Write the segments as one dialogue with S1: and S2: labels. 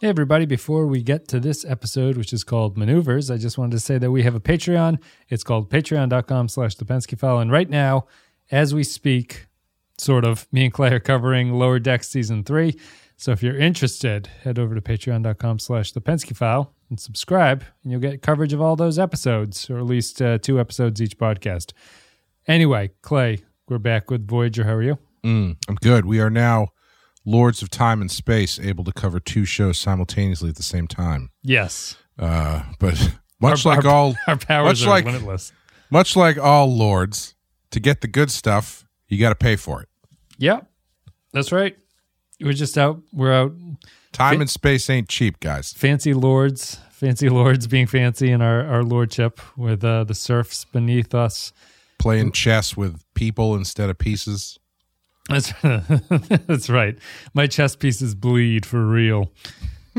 S1: Hey, everybody. Before we get to this episode, which is called Maneuvers, I just wanted to say that we have a Patreon. It's called patreon.com slash the Pensky File. And right now, as we speak, sort of, me and Clay are covering Lower Deck Season 3. So if you're interested, head over to patreon.com slash the Pensky File and subscribe, and you'll get coverage of all those episodes, or at least uh, two episodes each podcast. Anyway, Clay, we're back with Voyager. How are you?
S2: Mm, I'm good. We are now lords of time and space, able to cover two shows simultaneously at the same time.
S1: Yes.
S2: Uh, but much
S1: Our-
S2: like
S1: our-
S2: all,
S1: Our powers
S2: much
S1: are
S2: like-
S1: limitless.
S2: much like all lords, to get the good stuff, you got to pay for it.
S1: Yeah, that's right. We're just out. We're out.
S2: Time
S1: Fa-
S2: and space ain't cheap, guys.
S1: Fancy lords, fancy lords being fancy in our, our lordship with uh, the serfs beneath us.
S2: Playing chess with people instead of pieces.
S1: That's that's right. My chess pieces bleed for real.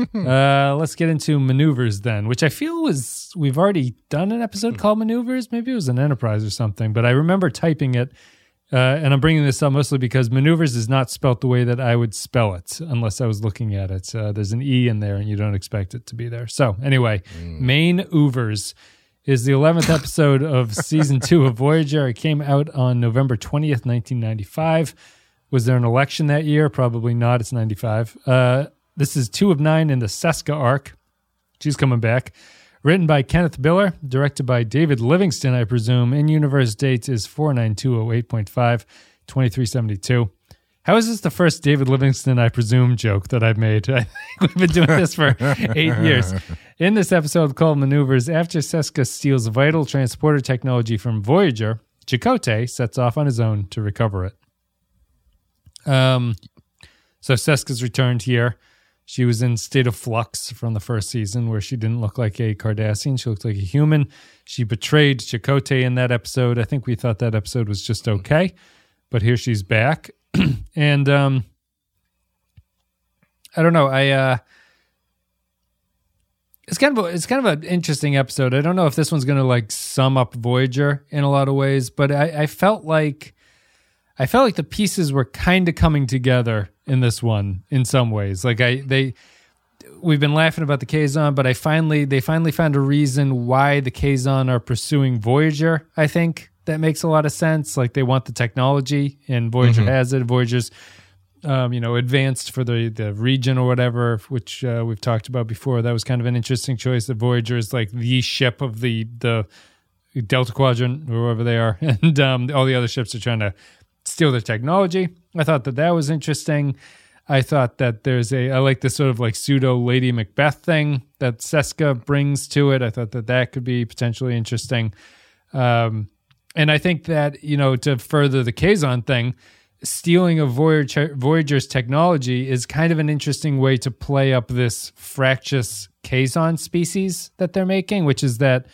S1: uh, let's get into maneuvers then, which I feel was we've already done an episode called maneuvers. Maybe it was an enterprise or something, but I remember typing it. Uh, and I'm bringing this up mostly because maneuvers is not spelt the way that I would spell it unless I was looking at it. Uh, there's an E in there and you don't expect it to be there. So, anyway, Main Oovers is the 11th episode of season two of Voyager. It came out on November 20th, 1995. Was there an election that year? Probably not. It's 95. Uh, this is two of nine in the Seska arc. She's coming back. Written by Kenneth Biller, directed by David Livingston, I presume. In universe dates is 49208.5, 2372. How is this the first David Livingston, I presume, joke that I've made? I think we've been doing this for eight years. In this episode called Maneuvers, after Seska steals vital transporter technology from Voyager, Chakotay sets off on his own to recover it. Um, so Seska's returned here. She was in state of flux from the first season where she didn't look like a Cardassian. She looked like a human. She betrayed Chakotay in that episode. I think we thought that episode was just okay, but here she's back. and um I don't know. I uh it's kind of a, it's kind of an interesting episode. I don't know if this one's going to like sum up Voyager in a lot of ways, but I, I felt like I felt like the pieces were kind of coming together in this one in some ways. Like I they we've been laughing about the Kazon, but I finally they finally found a reason why the Kazon are pursuing Voyager. I think that makes a lot of sense. Like they want the technology, and Voyager has it. Voyager's um, you know, advanced for the the region or whatever, which uh, we've talked about before. That was kind of an interesting choice. The Voyager is like the ship of the the Delta Quadrant or wherever they are, and um, all the other ships are trying to steal their technology. I thought that that was interesting. I thought that there's a I like this sort of like pseudo Lady Macbeth thing that Seska brings to it. I thought that that could be potentially interesting. Um, and I think that you know to further the Kazon thing, stealing of Voyager, Voyager's technology is kind of an interesting way to play up this fractious Kazon species that they're making, which is that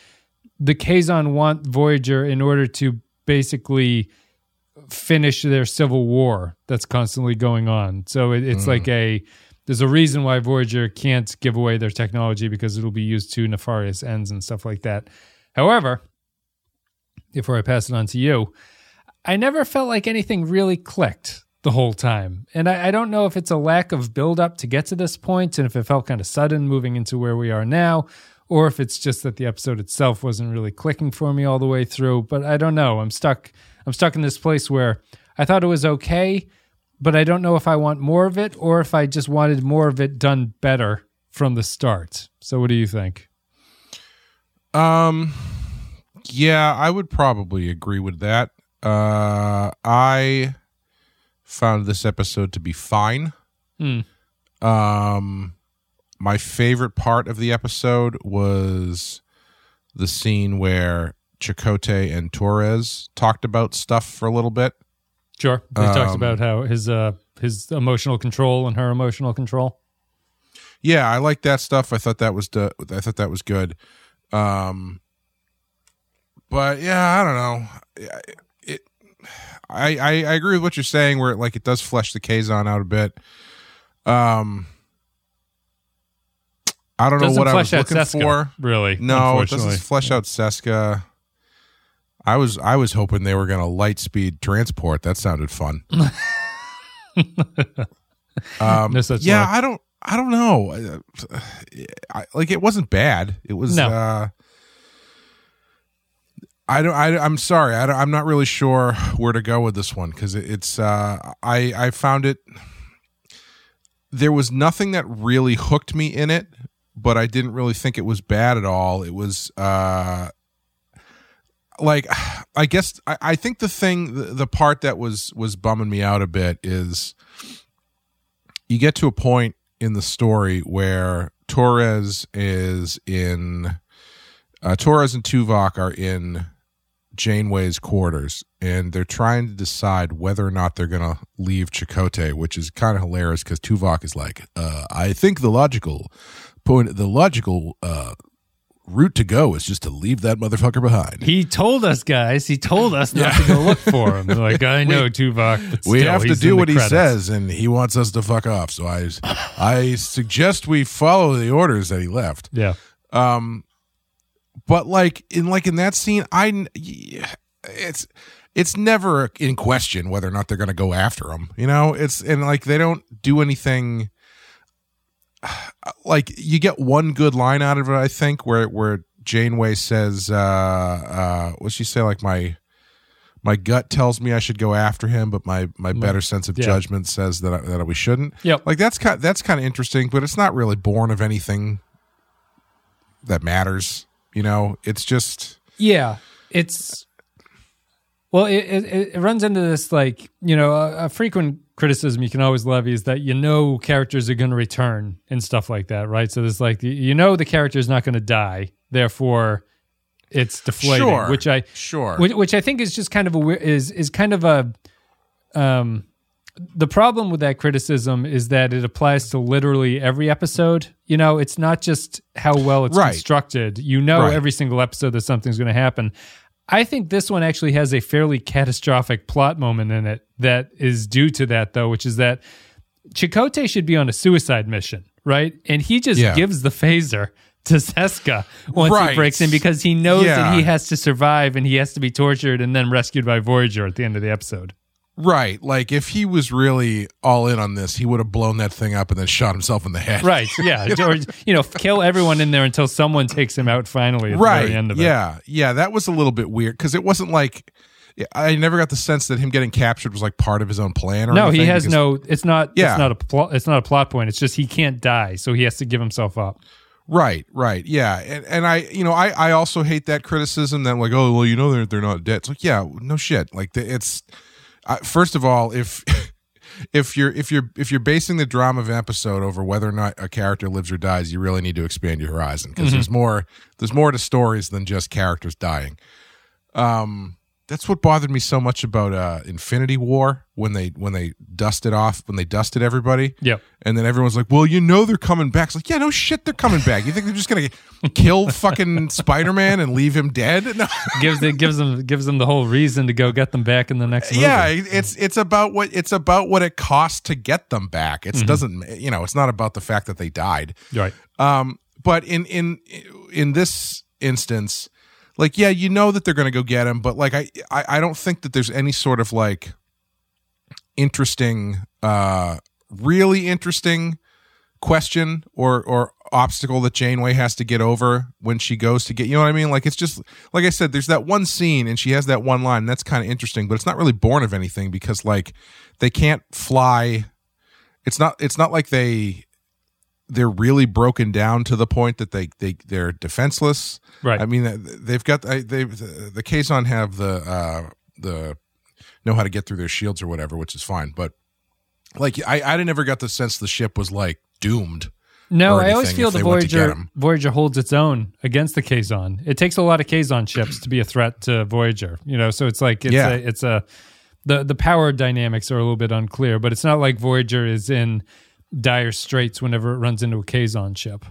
S1: the Kazon want Voyager in order to basically finish their civil war that's constantly going on. So it, it's hmm. like a there's a reason why Voyager can't give away their technology because it'll be used to nefarious ends and stuff like that. However, before I pass it on to you, I never felt like anything really clicked the whole time. And I, I don't know if it's a lack of buildup to get to this point and if it felt kind of sudden moving into where we are now, or if it's just that the episode itself wasn't really clicking for me all the way through. But I don't know. I'm stuck I'm stuck in this place where I thought it was okay, but I don't know if I want more of it or if I just wanted more of it done better from the start. So what do you think?
S2: Um, yeah, I would probably agree with that. Uh, I found this episode to be fine.
S1: Hmm.
S2: Um, my favorite part of the episode was the scene where Chakotay and Torres talked about stuff for a little bit.
S1: Sure. He talks
S2: Um,
S1: about how his uh his emotional control and her emotional control.
S2: Yeah, I like that stuff. I thought that was the, I thought that was good. Um, but yeah, I don't know. It, I, I I agree with what you're saying. Where like it does flesh the Kazon out a bit. Um, I don't know what I was looking
S1: Seska,
S2: for.
S1: really.
S2: No, it doesn't flesh out Seska. I was I was hoping they were gonna light speed transport. That sounded fun. um,
S1: No
S2: yeah,
S1: luck.
S2: I don't I don't know. Uh, I, like it wasn't bad. It was.
S1: No.
S2: Uh, I don't. I, I'm sorry. I don't, I'm not really sure where to go with this one because it, it's. Uh, I I found it. There was nothing that really hooked me in it, but I didn't really think it was bad at all. It was. Uh, like i guess I, I think the thing the, the part that was was bumming me out a bit is you get to a point in the story where torres is in uh, torres and tuvok are in janeway's quarters and they're trying to decide whether or not they're gonna leave Chakotay, which is kind of hilarious because tuvok is like uh, i think the logical point the logical uh, route to go is just to leave that motherfucker behind
S1: He told us, guys. He told us not to go look for him. Like, I know, Tuvok, but
S2: we
S1: still,
S2: have to do what he says and he wants us to fuck off so i i suggest we follow the orders that he left
S1: Yeah.
S2: um but like in like in that scene i it's it's never in question whether or not they're going to go after him you know it's and like they don't do anything like you get one good line out of it i think where where janeway says uh uh what she say like my my gut tells me I should go after him, but my, my better sense of
S1: Yeah.
S2: judgment says that I, that we shouldn't.
S1: Yep.
S2: Like that's kind that's kind of interesting, but it's not really born of anything that matters. You know, it's just
S1: Yeah, it's well, it, it it runs into this like you know a, a frequent criticism you can always levy is that you know characters are going to return and stuff like that, right? So there's like you know the character is not going to die, therefore it's deflating,
S2: Sure.
S1: which I
S2: sure.
S1: which, which I think is just kind of a is is kind of a um the problem with that criticism is that it applies to literally every episode. You know, it's not just how well it's
S2: Right.
S1: constructed. You know,
S2: Right.
S1: every single episode that something's going to happen. I think this one actually has a fairly catastrophic plot moment in it that is due to that, though, which is that Chakotay should be on a suicide mission, right? And he just
S2: Yeah.
S1: gives the phaser to Seska once
S2: Right.
S1: he breaks in because he knows
S2: Yeah.
S1: that he has to survive and he has to be tortured and then rescued by Voyager at the end of the episode.
S2: Right. Like if he was really all in on this, he would have blown that thing up and then shot himself in the head.
S1: Right. Yeah. or, you know, kill everyone in there until someone takes him out finally at
S2: right.
S1: the very end of it.
S2: yeah. Yeah. That was a little bit weird because it wasn't like I never got the sense that him getting captured was like part of his own plan. Or
S1: No, he has
S2: because-
S1: no. It's not.
S2: Yeah.
S1: It's not a. Pl- it's not a plot point. It's just he can't die, so he has to give himself up.
S2: Right, right, yeah, and and I, you know, I I also hate that criticism that like, oh, well, you know, they're they're not dead. It's like, yeah, no shit. Like, the, it's uh, first of all, if if you're if you're if you're basing the drama of an episode over whether or not a character lives or dies, you really need to expand your horizon because there's more there's more to stories than just characters dying. Um, that's what bothered me so much about uh Infinity War when they when they dusted off when they dusted everybody.
S1: Yeah,
S2: And then everyone's like, "Well, you know they're coming back." It's like, "Yeah, no shit, they're coming back." You think they're just gonna kill fucking Spider Man and leave him dead? No.
S1: gives it gives them gives them the whole reason to go get them back in the next movie.
S2: Yeah, it's it's about what it's about what it costs to get them back. It doesn't, you know, it's not about the fact that they died.
S1: Right.
S2: Um, but in in in this instance, like, yeah, you know that they're going to go get him, but like, I, I I don't think that there's any sort of like interesting, uh, really interesting question or or obstacle that Janeway has to get over when she goes to get you know what I mean? Like it's just like I said there's that one scene and she has that one line. That's kind of interesting but it's not really born of anything because like they can't fly. It's not it's not like they they're really broken down to the point that they they they're defenseless
S1: Right.
S2: I mean they've got they the Kazon have the uh the know how to get through their shields or whatever which is fine but like I I never got the sense the ship was like doomed
S1: No, I always feel the
S2: they went to get
S1: Voyager. Voyager holds its own against the Kazon. It takes a lot of Kazon ships to be a threat to Voyager. You know, so it's like it's
S2: Yeah.
S1: a it's a the the power dynamics are a little bit unclear, but it's not like Voyager is in dire straits whenever it runs into a Kazon ship.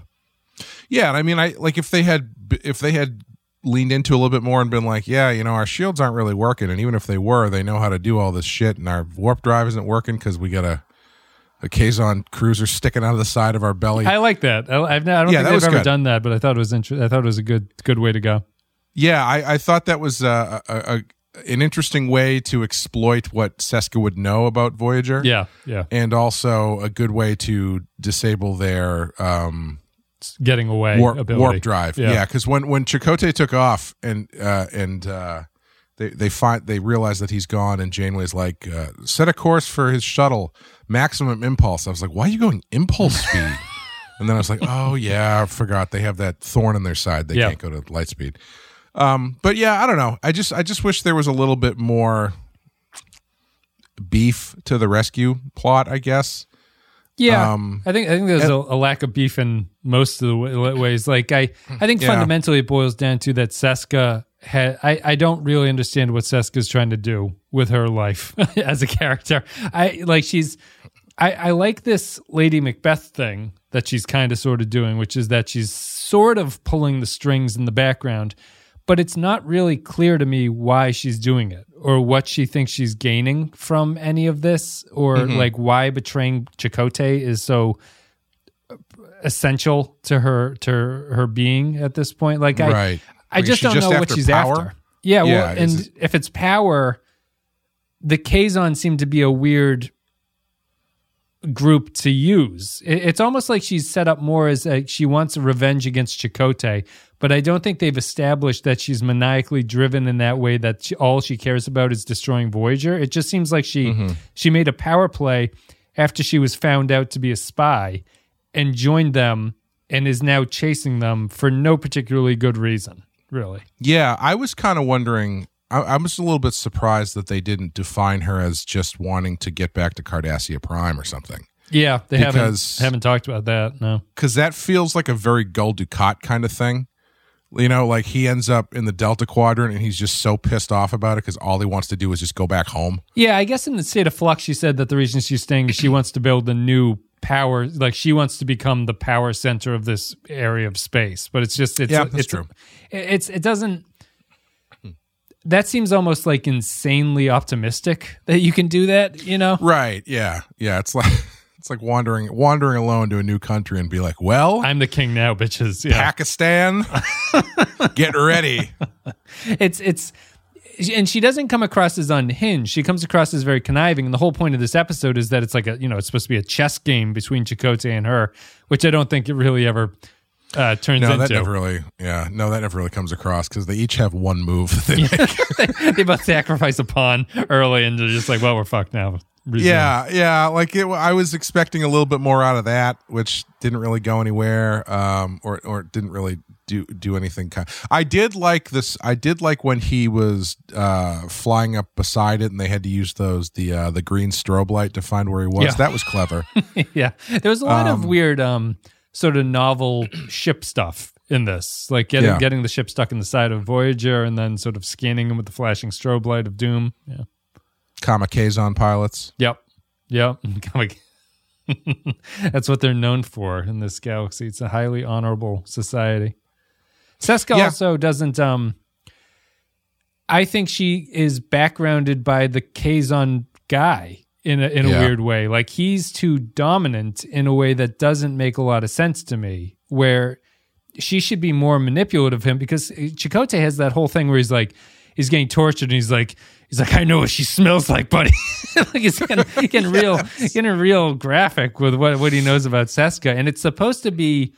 S2: Yeah, and I mean, I like if they had if they had leaned into a little bit more and been like, yeah, you know, our shields aren't really working, and even if they were, they know how to do all this shit, and our warp drive isn't working because we got a a Kazon cruiser sticking out of the side of our belly.
S1: I like that. I, I've I don't
S2: Yeah,
S1: think
S2: was
S1: ever
S2: good.
S1: done that, but I thought it was inter- I thought it was a good good way to go.
S2: yeah, I, I thought that was uh, a, a an interesting way to exploit what Seska would know about Voyager.
S1: Yeah, yeah.
S2: and also a good way to disable their um,
S1: Getting away
S2: warp,
S1: ability.
S2: warp drive.
S1: Yeah.
S2: Yeah, because when when Chakotay took off and uh, and uh, they they find they realize that he's gone, and Janeway's like, uh, set a course for his shuttle, maximum impulse. I was like, why are you going impulse speed? and then I was like, oh yeah, I forgot they have that thorn in their side. They
S1: Yeah.
S2: can't go to light speed. Um, but yeah, I don't know. I just I just wish there was a little bit more beef to the rescue plot. I guess.
S1: Yeah,
S2: Um,
S1: I think I think there's a, a lack of beef in most of the ways. Like I, I think
S2: Yeah.
S1: fundamentally it boils down to that Seska had. I, I don't really understand what Seska's trying to do with her life as a character. I like she's. I, I like this Lady Macbeth thing that she's kind of sort of doing, which is that she's sort of pulling the strings in the background, but it's not really clear to me why she's doing it or what she thinks she's gaining from any of this or
S2: Mm-hmm.
S1: like why betraying Chakotay is so essential to her to her being at this point. Like I
S2: Right.
S1: I
S2: Like,
S1: just don't
S2: just
S1: know what she's
S2: power?
S1: after. Yeah,
S2: Yeah, is
S1: and if it's power, the Kazon seem to be a weird group to use. It's almost like she's set up more as a, she wants a revenge against Chakotay, but I don't think they've established that she's maniacally driven in that way that she, all she cares about is destroying Voyager. It just seems like she
S2: Mm-hmm.
S1: she made a power play after she was found out to be a spy and joined them and is now chasing them for no particularly good reason, really.
S2: Yeah, I was kind of wondering. I, I was a little bit surprised that they didn't define her as just wanting to get back to Cardassia Prime or something,
S1: Yeah, they
S2: Because-
S1: haven't haven't talked about that. No.
S2: because that feels like a very Gul Dukat kind of thing. You know, like he ends up in the Delta Quadrant and he's just so pissed off about it because all he wants to do is just go back home.
S1: Yeah, I guess in the state of flux, she said that the reason she's staying is she wants to build a new power, like she wants to become the power center of this area of space. But it's just, it's,
S2: Yeah, that's
S1: it's,
S2: true.
S1: It's, it doesn't. That seems almost like insanely optimistic that you can do that. You know?
S2: Right? Yeah, yeah. It's like it's like wandering wandering alone to a new country and be like, well,
S1: I'm the king now, bitches. Yeah.
S2: Pakistan, get ready.
S1: it's it's and she doesn't come across as unhinged. She comes across as very conniving. And the whole point of this episode is that it's like a you know it's supposed to be a chess game between Chakotay and her, which I don't think it really ever uh, turns
S2: No,
S1: into.
S2: that never really. Yeah, no, that never really comes across because they each have one move. that they make.
S1: they both sacrifice a pawn early, and they're just like, well, we're fucked now. Resume.
S2: Yeah, yeah. Like it, I was expecting a little bit more out of that, which didn't really go anywhere, um, or or didn't really do do anything. Kind. I did like this. I did like when he was uh, flying up beside it, and they had to use those the uh, the green strobe light to find where he was.
S1: Yeah.
S2: That was clever.
S1: yeah. There was a lot of weird, um, sort of novel ship stuff in this, like getting
S2: Yeah.
S1: getting the ship stuck in the side of Voyager, and then sort of scanning him with the flashing strobe light of Doom. Yeah.
S2: Kamikaze pilots.
S1: Yep. Yep. That's what they're known for in this galaxy. It's a highly honorable society. Seska
S2: Yeah.
S1: also doesn't um I think she is backgrounded by the Kazon guy in a in a
S2: Yeah.
S1: weird way. Like he's too dominant in a way that doesn't make a lot of sense to me. Where she should be more manipulative of him because Chakotay has that whole thing where he's like he's getting tortured and he's like he's like I know what she smells like, buddy. like he's getting, getting real getting real graphic with what what he knows about Seska, and it's supposed to be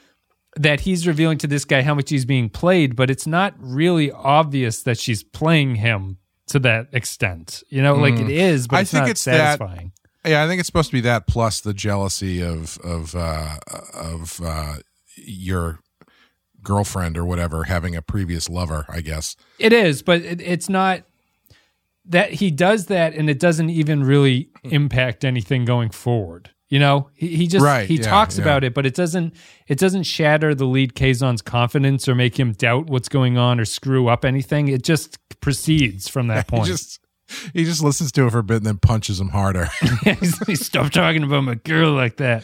S1: that he's revealing to this guy how much he's being played, but it's not really obvious that she's playing him to that extent. You know, like it is, but
S2: I
S1: it's
S2: think
S1: not
S2: it's that-
S1: satisfying.
S2: Yeah, I think it's supposed to be that plus the jealousy of of uh, of uh, your girlfriend or whatever having a previous lover. I guess.
S1: It is, but it, it's not that he does that, and it doesn't even really hmm. impact anything going forward. You know, he, he just
S2: Right,
S1: he
S2: yeah,
S1: talks
S2: yeah.
S1: about it, but it doesn't it doesn't shatter the lead Kazon's confidence or make him doubt what's going on or screw up anything. It just proceeds from that point.
S2: He just he just listens to it for a bit and then punches him harder.
S1: He's like, Stop talking about my girl like that.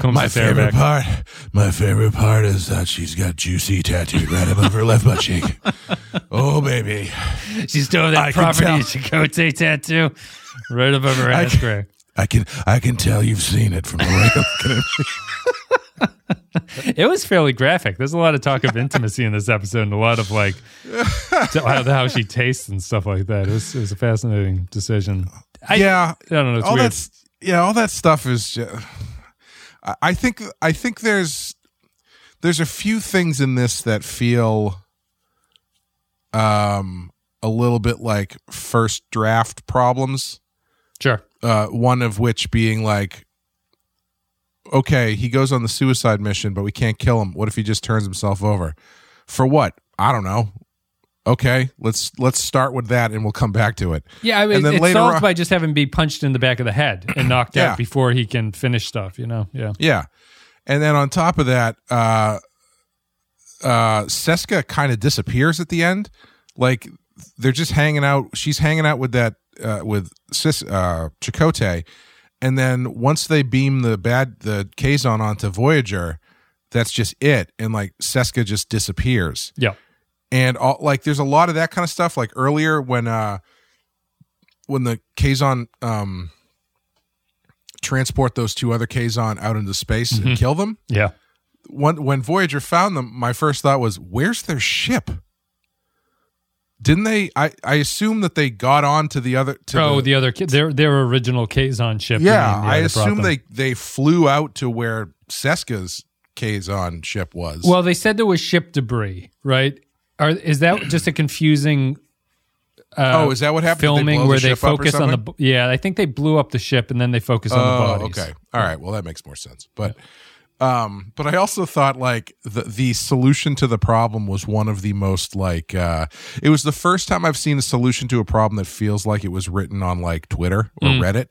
S1: Comes
S2: My favorite part, my favorite part is that she's got juicy tattooed right above her left butt cheek. Oh baby,
S1: She's doing that
S2: I
S1: property. Chakotay tattoo right above her ass crack.
S2: I can I can tell you've seen it from the way looking.
S1: It was fairly graphic. There's a lot of talk of intimacy in this episode, and a lot of like how how she tastes and stuff like that. It was, it was a fascinating decision. I,
S2: yeah,
S1: I don't know. It's
S2: all
S1: weird.
S2: that's yeah, all that stuff is. Just, I- think I think there's there's a few things in this that feel um a little bit like first draft problems.
S1: Sure.
S2: Uh, one of which being like, okay, he goes on the suicide mission, but we can't kill him. What if he just turns himself over? For what? I don't know. Okay, let's let's start with that, and we'll come back to it.
S1: Yeah, I mean,
S2: And then
S1: it's
S2: later
S1: solved
S2: on-
S1: by just having be punched in the back of the head and knocked
S2: Yeah.
S1: out before he can finish stuff. You know? Yeah.
S2: Yeah. And then on top of that, uh uh Seska kind of disappears at the end. Like they're just hanging out. She's hanging out with that uh with Sis uh Chakotay. And then once they beam the bad the Kazon onto Voyager, that's just it. And like Seska just disappears.
S1: Yeah.
S2: And all like there's a lot of that kind of stuff. Like earlier when uh when the Kazon um transport those two other Kazon out into space and kill them.
S1: Yeah.
S2: When when Voyager found them, my first thought was, "Where's their ship?" Didn't they? I I assume that they got on to the other. To
S1: Oh,
S2: the,
S1: the other their their original Kazon ship.
S2: yeah,
S1: mean.
S2: I assume they they flew out to where Seska's Kazon ship was.
S1: Well, they said there was ship debris, right? Are is that just a confusing? Uh,
S2: oh, is that what happened? Did they
S1: filming
S2: the
S1: where they focus on the yeah i think they blew up the ship and then they focus on the
S2: Oh,
S1: bodies
S2: okay. All right. Well, that makes more sense. But, um, but I also thought like the the solution to the problem was one of the most like uh, it was the first time I've seen a solution to a problem that feels like it was written on like Twitter or
S1: Mm.
S2: Reddit,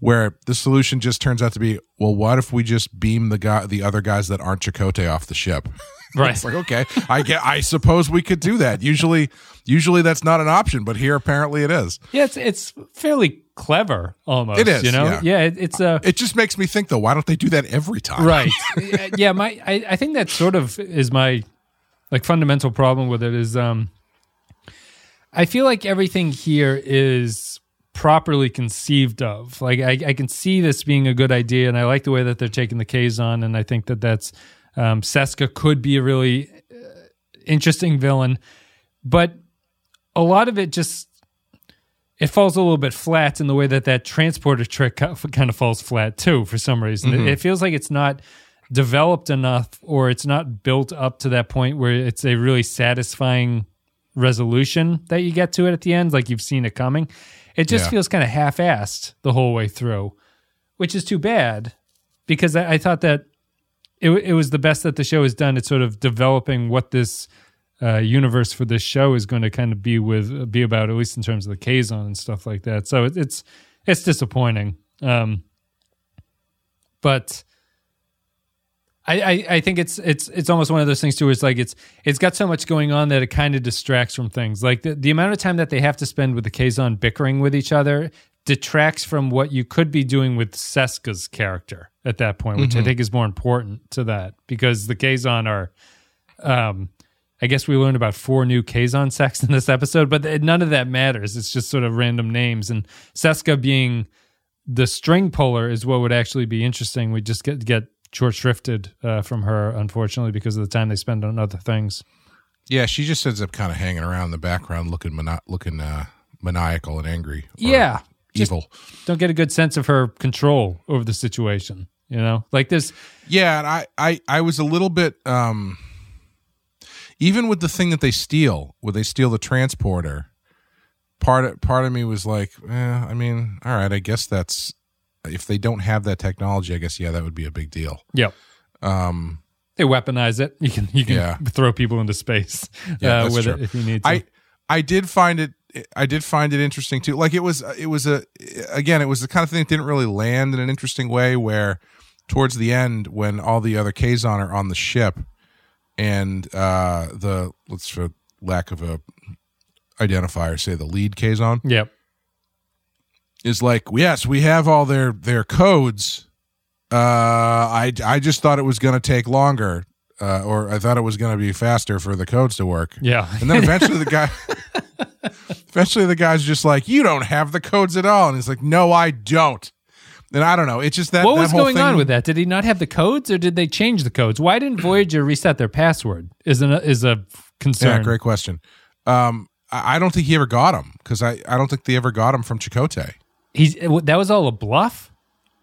S2: where the solution just turns out to be, well, what if we just beam the guy, the other guys that aren't Chakotay off the ship?
S1: right
S2: It's like okay, I get. I suppose we could do that. Usually, usually that's not an option, but here apparently it is.
S1: yeah it's it's fairly clever almost
S2: It is,
S1: you know
S2: yeah.
S1: yeah, it, it's a
S2: It just makes me think though. Why don't they do that every time?
S1: right yeah my I, I think that sort of is my like fundamental problem with it is um i feel like everything here is properly conceived of like I, I can see this being a good idea and i like the way that they're taking the kazon and i think that that's um seska could be a really uh, interesting villain but a lot of it just it falls a little bit flat in the way that that transporter trick kind of falls flat too for some reason. It, it feels like it's not developed enough or it's not built up to that point where it's a really satisfying resolution that you get to it at the end, like you've seen it coming. It just
S2: Yeah.
S1: feels kind of half-assed the whole way through, which is too bad because I, I thought that it, it was the best that the show has done. It's sort of developing what this uh, universe for this show is going to kind of be with be about, at least in terms of the Kazon and stuff like that. So it, it's it's disappointing, um, but I, I I think it's it's it's almost one of those things too. It's like it's it's got so much going on that it kind of distracts from things. Like the the amount of time that they have to spend with the Kazon bickering with each other detracts from what you could be doing with Seska's character at that point, which I think is more important to that because the Kazon are. Um, I guess we learned about four new Kazon sects in this episode, but none of that matters. It's just sort of random names. And Seska being the string puller is what would actually be interesting. We just get get short shrifted uh, from her, unfortunately, because of the time they spend on other things.
S2: Yeah, she just ends up kind of hanging around in the background, looking mani- looking uh, maniacal and angry.
S1: Yeah, just
S2: evil.
S1: don't get a good sense of her control over the situation. You know, like this.
S2: Yeah, and I, I, I was a little bit, um, even with the thing that they steal, where they steal the transporter. Part of, part of me was like, eh, I mean, all right, I guess that's if they don't have that technology, I guess yeah, that would be a big deal.
S1: Yep.
S2: Um,
S1: They weaponize it. You can you can
S2: Yeah.
S1: throw people into space
S2: Yeah,
S1: uh, with
S2: true.
S1: it if you need to.
S2: I I did find it I did find it interesting too. Like it was it was a again it was the kind of thing that didn't really land in an interesting way where towards the end when all the other Kazon are on the ship and uh the let's for lack of a identifier say the lead Kazon.
S1: Yep.
S2: is like yes we have all their their codes. Uh i i just thought it was going to take longer uh, or i thought it was going to be faster for the codes to work.
S1: Yeah.
S2: and then eventually the guy eventually the guy's just like you don't have the codes at all. And he's like no i don't and I don't know. It's just that
S1: what
S2: that
S1: was going on with that? Did he not have the codes, or did they change the codes? Why didn't Voyager reset their password? Is a is a concern.
S2: Yeah, great question. Um, I I don't think he ever got them because I, I don't think they ever got them from Chakotay.
S1: He's that was all a bluff.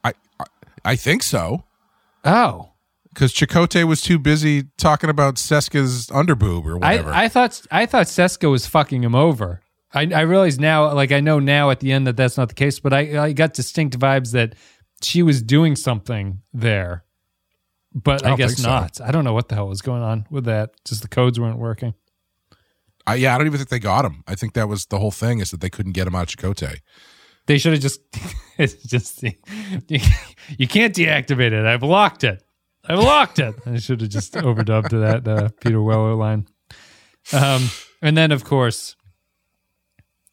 S2: I, I I think so
S1: Oh,
S2: because Chakotay was too busy talking about Seska's underboob or whatever.
S1: I, I thought I thought Seska was fucking him over. I, I realize now, like I know now at the end that that's not the case, but I, I got distinct vibes that she was doing something there, but
S2: I
S1: I, guess
S2: so.
S1: not. I don't know what the hell was going on with that. Just the codes weren't working.
S2: I, yeah, I don't even think they got him. I think that was the whole thing is that they couldn't get him out of Chakotay.
S1: They should have just, it's just you, can't deactivate it. I've locked it. I've locked it. I should have just overdubbed to that uh, Peter Weller line. Um, and then of course,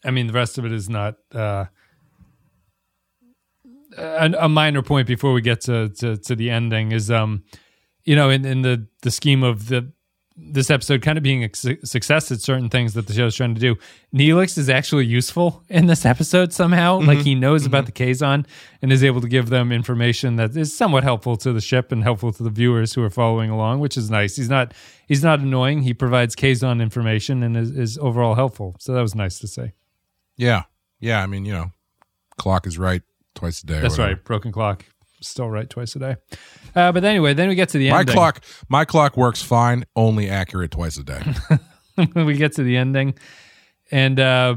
S1: I mean, the rest of it is not uh, a, a minor point before we get to, to to the ending. Is um, you know, in in the the scheme of the this episode kind of being a su- success at certain things that the show's trying to do. Neelix is actually useful in this episode somehow. Like he knows about the Kazon and is able to give them information that is somewhat helpful to the ship and helpful to the viewers who are following along, which is nice. He's not he's not annoying. He provides Kazon information and is, is overall helpful. So that was nice to see.
S2: Yeah, yeah. I mean, you know, clock is right twice a day.
S1: That's right. Broken clock. Still right twice a day. Uh, but anyway, then we get to the
S2: My
S1: ending.
S2: clock, my clock works fine, only accurate twice a day.
S1: we get to the ending, and uh,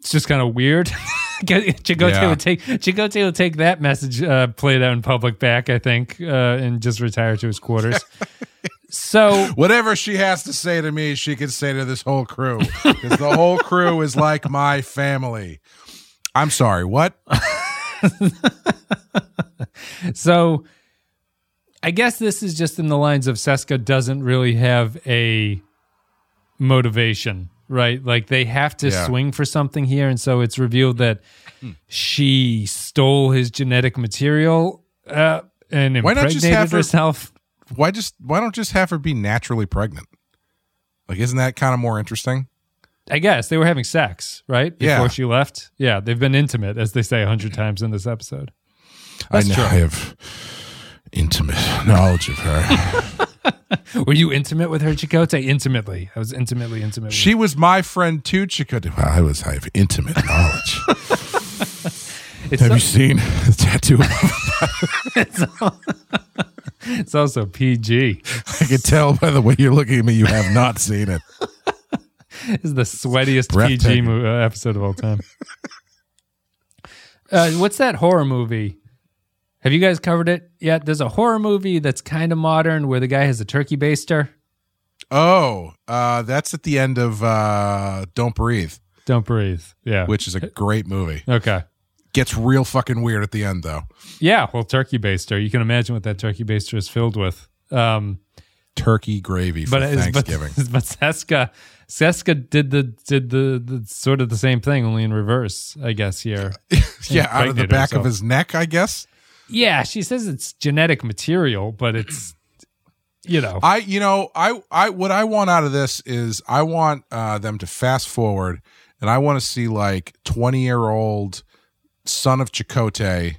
S1: it's just kind of weird. Chakotay
S2: Yeah.
S1: would take Chakotay would take that message uh, played out in public back, I think, uh, and just retire to his quarters. so
S2: Whatever she has to say to me, she can say to this whole crew because the whole crew is like my family. I'm sorry. What?
S1: so I guess this is just in the lines of Seska doesn't really have a motivation, right? Like they have to
S2: Yeah.
S1: swing for something here, and so it's revealed that she stole his genetic material uh, and
S2: Why not just
S1: impregnated
S2: have her-
S1: herself.
S2: Why just? Why don't just have her be naturally pregnant? Like, isn't that kind of more interesting?
S1: I guess they were having sex, right? Before
S2: Yeah.
S1: she left. Yeah, they've been intimate, as they say a hundred times in this episode. That's
S2: I know
S1: true.
S2: I have intimate knowledge of her.
S1: Were you intimate with her, Chakotay? Intimately. I was intimately intimate.
S2: she was my friend too, Chakotay. Well, I was. I have intimate knowledge. Have
S1: so-
S2: you seen the tattoo?
S1: it's also PG.
S2: I can tell by the way you're looking at me. You have not seen it.
S1: This is the sweatiest PG mo- uh, episode of all time. uh, what's that horror movie? Have you guys covered it yet? There's a horror movie that's kind of modern where the guy has a turkey baster.
S2: Oh, uh, that's at the end of uh, Don't Breathe,
S1: Don't breathe. Yeah.
S2: which is a great movie.
S1: okay.
S2: Gets real fucking weird at the end, though.
S1: Yeah. Well, turkey baster. You can imagine what that turkey baster is filled with. Um,
S2: Turkey gravy for
S1: but it's- but,
S2: Thanksgiving.
S1: but Seska, Seska did the did the, the sort of the same thing, only in reverse, I guess. Here.
S2: yeah, out of the back
S1: herself.
S2: of his neck, I guess.
S1: Yeah, she says it's genetic material, but it's you know
S2: I, you know, I, I, what I want out of this is I want uh, them to fast forward, and I want to see like twenty year old son of Chakotay,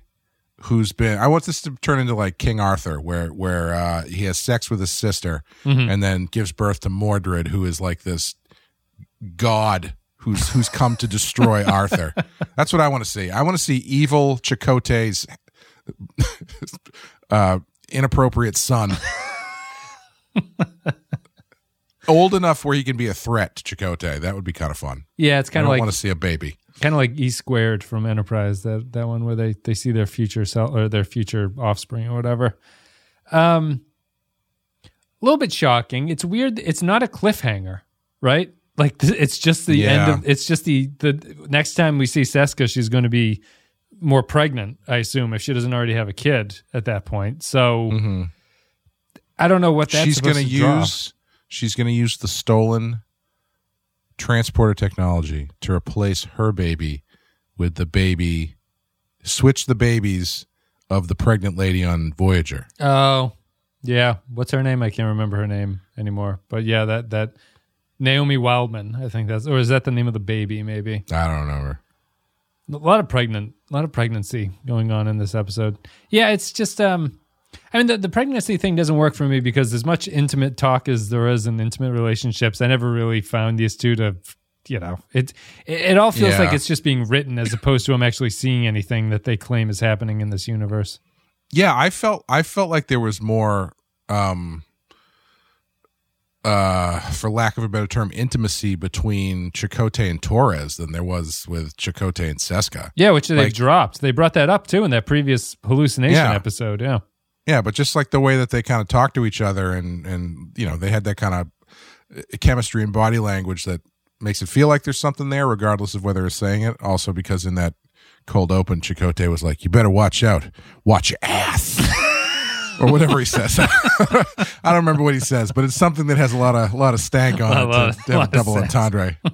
S2: who's been. I want this to turn into like King Arthur, where where uh, he has sex with his sister, and then gives birth to Mordred, who is like this god who's who's come to destroy Arthur. That's what I want to see. I want to see evil Chakotay's uh, inappropriate son. Old enough where he can be a threat to Chakotay. That would be kind of fun.
S1: yeah, it's kind of like I
S2: want to see a baby.
S1: Kind of like E squared from Enterprise that that one where they they see their future self or their future offspring or whatever. Um, a little bit shocking. It's weird. It's not a cliffhanger, right? Like th- it's just the end of. It's just the the next time we see Seska, she's going to be more pregnant. I assume if she doesn't already have a kid at that point. So I don't know what that's
S2: Mm-hmm. she's going to
S1: to draw.
S2: use. She's going to use the stolen transporter technology to replace her baby with the baby. Switch the babies of the pregnant lady on Voyager.
S1: Oh, yeah. What's her name? I can't remember her name anymore. But yeah, that that Naomi Wildman. I think that's or is that the name of the baby? Maybe.
S2: I don't know
S1: a lot of pregnant, a lot of pregnancy going on in this episode. Yeah, it's just um, I mean the the pregnancy thing doesn't work for me because as much intimate talk as there is in intimate relationships, I never really found these two to. You know, it it, all feels
S2: Yeah.
S1: like it's just being written as opposed to them actually seeing anything that they claim is happening in this universe.
S2: yeah i felt i felt like there was more um uh for lack of a better term intimacy between Chakotay and Torres than there was with Chakotay and Seska.
S1: Yeah, which they've
S2: Like-
S1: dropped. They brought that up too in that previous hallucination
S2: Yeah.
S1: episode. Yeah.
S2: Yeah, but just like the way that they kind of talk to each other and and you know, they had that kind of uh, chemistry and body language that makes it feel like there's something there regardless of whether it's saying it. Also because in that cold open Chakotay was like, "You better watch out. Watch your ass." or whatever he says. I don't remember what he says, but it's something that has a lot of a lot of stank on
S1: A
S2: it
S1: lot
S2: to,
S1: of-
S2: to have a double entendre.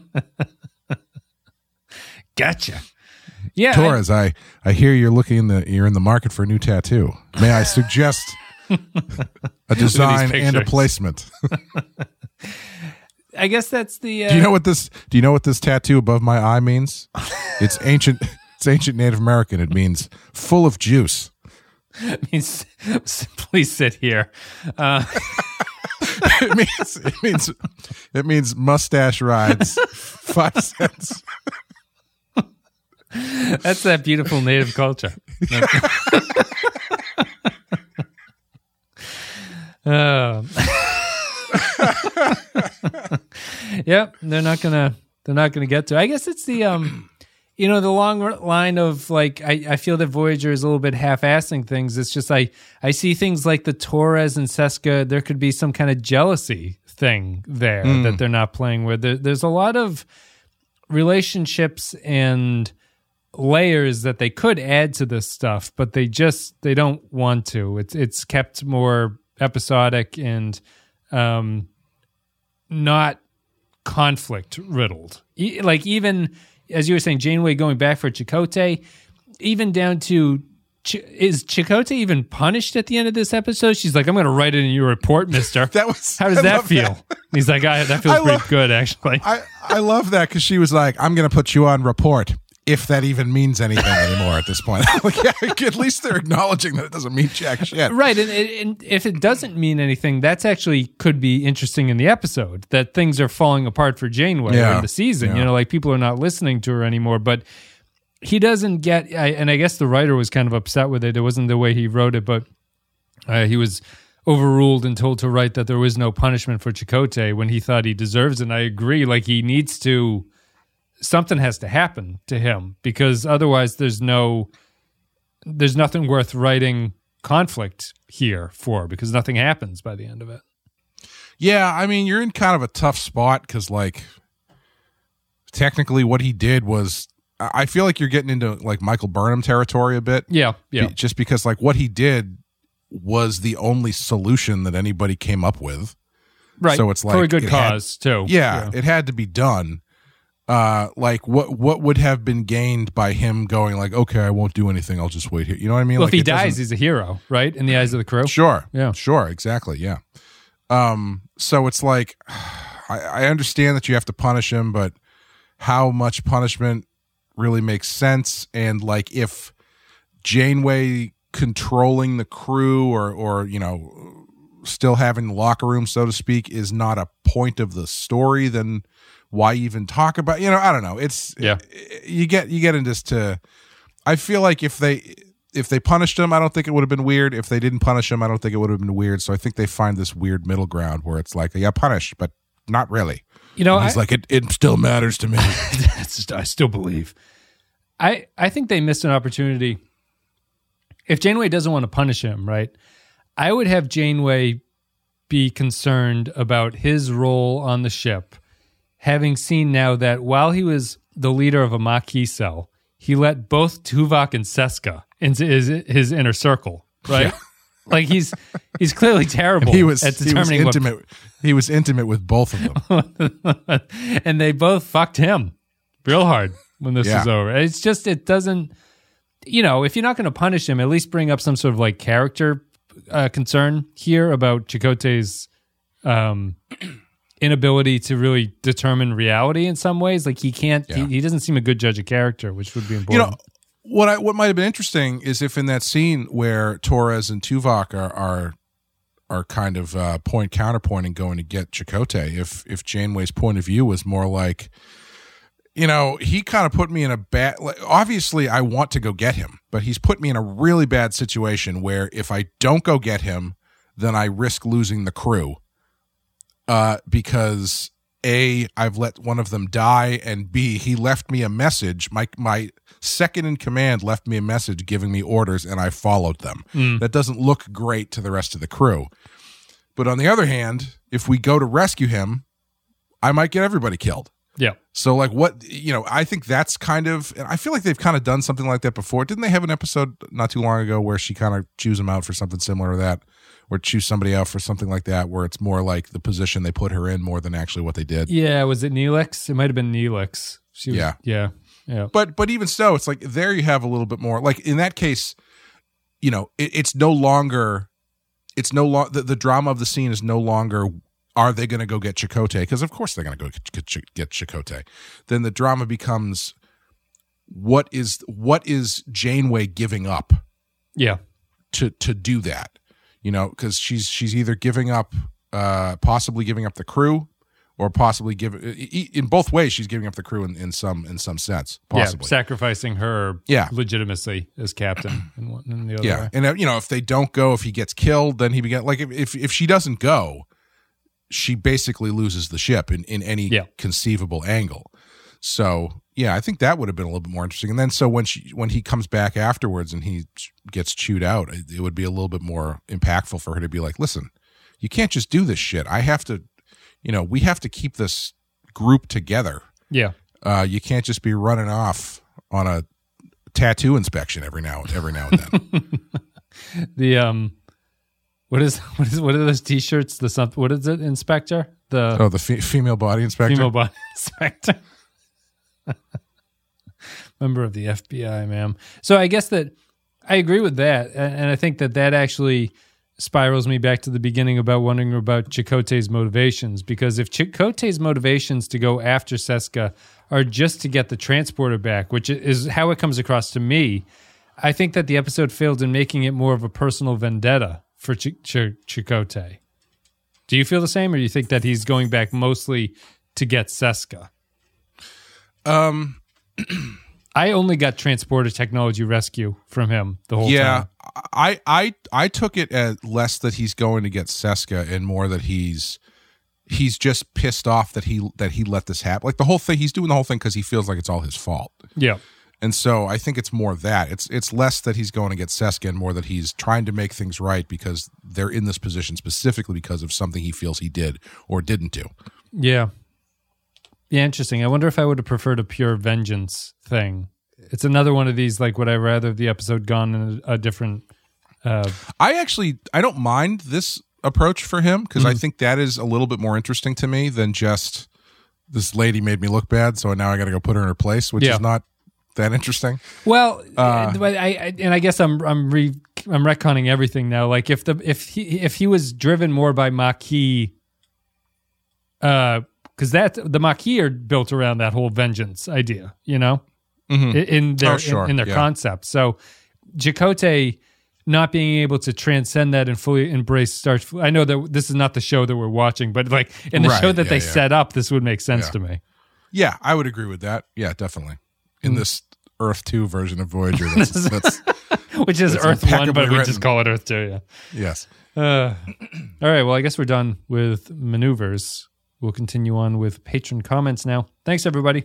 S1: Gotcha. Yeah. I-
S2: Torres, I, I hear you're looking in the you're in the market for a new tattoo. May I suggest a design and a placement?
S1: I guess that's the. Uh,
S2: do you know what this do you know what this tattoo above my eye means? It's ancient it's ancient Native American. It means full of juice.
S1: it means please sit here. Uh,
S2: It means it means it means mustache rides. Five cents.
S1: That's that beautiful native culture. Uh, yep, they're not gonna. They're not gonna get to. I guess it's the um, you know, the long line of like. I, I feel that Voyager is a little bit half-assing things. It's just I I see things like the Torres and Seska. There could be some kind of jealousy thing there that they're not playing with. There, there's a lot of relationships and layers that they could add to this stuff, but they just they don't want to. It's it's kept more episodic and um not conflict riddled. E- like even as you were saying, Janeway going back for Chakotay, even down to Ch- is Chakotay even punished at the end of this episode? She's like, "I'm going to write it in your report, Mister."
S2: That was
S1: How does
S2: I
S1: that feel? He's like, I, "That feels
S2: I
S1: pretty
S2: love-
S1: good, actually."
S2: I, I love that because she was like, I'm going to put you on report. If that even means anything anymore at this point. like, yeah, at least they're acknowledging that it doesn't mean jack shit.
S1: Right, and, and if it doesn't mean anything, that's actually could be interesting in the episode. That things are falling apart for Janeway
S2: Yeah,
S1: in the season. You know, like people are not listening to her anymore. But he doesn't get. I, and I guess the writer was kind of upset with it. It wasn't the way he wrote it, but uh, he was overruled and told to write that there was no punishment for Chakotay when he thought he deserves it. And I agree. Like he needs to. Something has to happen to him because otherwise, there's no there's nothing worth writing conflict here for because nothing happens by the end of it.
S2: Yeah, I mean, you're in kind of a tough spot because, like, technically, what he did was. I feel like you're getting into like Michael Burnham territory a bit.
S1: Yeah, yeah.
S2: Just because, like, what he did was the only solution that anybody came up with.
S1: right.
S2: so it's like
S1: for a good
S2: it had-
S1: cause too.
S2: Yeah, it had to be done. Uh, like what what would have been gained by him going like, okay, I won't do anything. I'll just wait here. You know what I mean?
S1: Well,
S2: like
S1: if he dies, he's a hero, right? In the eyes of the crew.
S2: Sure.
S1: Yeah.
S2: Sure. Exactly. Yeah. Um. So it's like, I, I understand that you have to punish him, but how much punishment really makes sense? And like, if Janeway controlling the crew, or or you know, still having the locker room, so to speak, is not a point of the story, then why even talk about? You know, I don't know. It's
S1: Yeah.
S2: You get you get into this to. I feel like if they if they punished him, I don't think it would have been weird. If they didn't punish him, I don't think it would have been weird. So I think they find this weird middle ground where it's like, yeah, punished, but not really.
S1: You know,
S2: And he's
S1: I,
S2: like, it, it still matters to me.
S1: that's- I still believe. I I think they missed an opportunity. If Janeway doesn't want to punish him, right? I would have Janeway be concerned about his role on the ship, having seen now that while he was the leader of a Maquis cell, he let both Tuvok and Seska into his his inner circle, right? Like he's he's clearly terrible
S2: he was
S1: at
S2: he was
S1: determining what
S2: intimate. He was intimate with both of them.
S1: and they both fucked him real hard when this
S2: Yeah.
S1: is over. It's just it doesn't, you know, if you're not going to punish him, at least bring up some sort of like character uh, concern here about Chakotay's um, inability to really determine reality in some ways. Like he can't.
S2: Yeah.
S1: He, he doesn't seem a good judge of character, which would be important.
S2: You know, what I what might have been interesting is if in that scene where Torres and Tuvok are are are kind of uh, point counterpointing going to get Chakotay, if if Janeway's point of view was more like, you know, he kind of put me in a bad. Like, obviously, I want to go get him, but he's put me in a really bad situation where if I don't go get him, then I risk losing the crew. Uh, because a I've let one of them die, and b he left me a message. My my second in command left me a message giving me orders, and I followed them. That doesn't look great to the rest of the crew. But on the other hand, if we go to rescue him, I might get everybody killed.
S1: Yeah.
S2: So like what you know, I think that's kind of and I feel like they've kind of done something like that before. Didn't they have an episode not too long ago where she kind of chews him out for something similar to that? Or choose somebody out for something like that where it's more like the position they put her in more than actually what they did.
S1: Yeah. Was it Neelix? It might have been Neelix. She was,
S2: Yeah.
S1: Yeah. Yeah.
S2: But but even so, it's like there you have a little bit more like in that case, you know, it, it's no longer it's no longer the, the drama of the scene is no longer are they going to go get Chakotay? Because of course they're going to go get, get, get Chakotay. Then the drama becomes what is what is Janeway giving up
S1: Yeah.
S2: to to do that? You know, because she's she's either giving up, uh, possibly giving up the crew, or possibly giving in both ways. She's giving up the crew in, in some in some sense, possibly.
S1: Yeah. Sacrificing her
S2: Yeah.
S1: legitimacy as captain in one the other
S2: Yeah,
S1: way.
S2: and uh, you know if they don't go, if he gets killed, then he began like if if, if she doesn't go, she basically loses the ship in in any
S1: Yeah.
S2: conceivable angle. So yeah, I think that would have been a little bit more interesting. And then so when she when he comes back afterwards and he gets chewed out, it it would be a little bit more impactful for her to be like, listen, you can't just do this shit. I have to, you know, we have to keep this group together.
S1: Yeah.
S2: Uh, you can't just be running off on a tattoo inspection every now every now and then.
S1: The um, what is what is what are those T-shirts? The something. What is it? Inspector. The
S2: Oh, the fe- female body inspector.
S1: female body inspector. Member of the FBI, ma'am. So I guess that I agree with that, and I think that that actually spirals me back to the beginning about wondering about Chakotay's motivations. Because if Chakotay's motivations to go after Seska are just to get the transporter back, which is how it comes across to me, I think that the episode failed in making it more of a personal vendetta for Ch- Ch- Chakotay. Do you feel the same, or do you think that he's going back mostly to get Seska?
S2: Um,
S1: I only got transporter technology rescue from him the whole
S2: yeah,
S1: time.
S2: I, I, I took it as less that he's going to get Seska and more that he's, he's just pissed off that he that he let this happen. Like the whole thing, he's doing the whole thing because he feels like it's all his fault.
S1: Yeah.
S2: And so I think it's more that it's it's less that he's going to get Seska and more that he's trying to make things right because they're in this position specifically because of something he feels he did or didn't do.
S1: Yeah. Yeah, interesting. I wonder if I would have preferred a pure vengeance thing. It's another one of these, like, would I rather the episode gone in a, a different. Uh,
S2: I actually I don't mind this approach for him because I think that is a little bit more interesting to me than just this lady made me look bad, so now I got to go put her in her place, which
S1: Yeah.
S2: is not that interesting.
S1: well,
S2: Uh.
S1: I, I and I guess I'm I'm re, I'm retconning everything now. Like if the if he if he was driven more by Maquis, uh, because that the Maquis are built around that whole vengeance idea, you know, in, in their
S2: Oh, sure.
S1: in, in their
S2: Yeah.
S1: concept. So Chakotay not being able to transcend that and fully embrace Star. I know that this is not the show that we're watching, but like in the
S2: Right,
S1: show that
S2: yeah,
S1: they
S2: yeah.
S1: set up, this would make sense to me.
S2: Yeah, I would agree with that. Yeah, definitely. In
S1: Mm.
S2: this Earth Two version of Voyager, that's, that's
S1: Which is
S2: It's
S1: Earth One, but we
S2: written.
S1: just call it Earth Two. Yeah.
S2: yes.
S1: Uh, all right. Well, I guess we're done with maneuvers. We'll continue on with patron comments now. Thanks, everybody,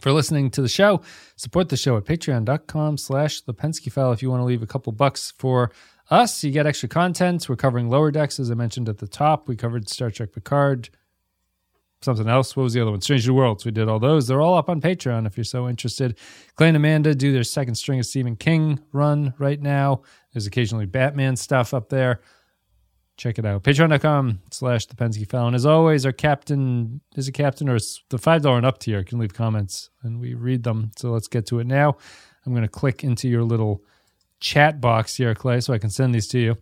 S1: for listening to the show. Support the show at patreon.com slash the Pensky file if you want to leave a couple bucks for us. You get extra content. We're covering Lower Decks, as I mentioned at the top. We covered Star Trek Picard, something else. What was the other one? Strange New Worlds. We did all those. They're all up on Patreon if you're so interested. Clay and Amanda do their second string of Stephen King run right now. There's occasionally Batman stuff up there. Check it out. Patreon.com slash the Pensky file. And as always, our captain is a captain or the $5 and up tier can leave comments and we read them. So let's get to it now. I'm going to click into your little chat box here, Clay, so I can send these to you.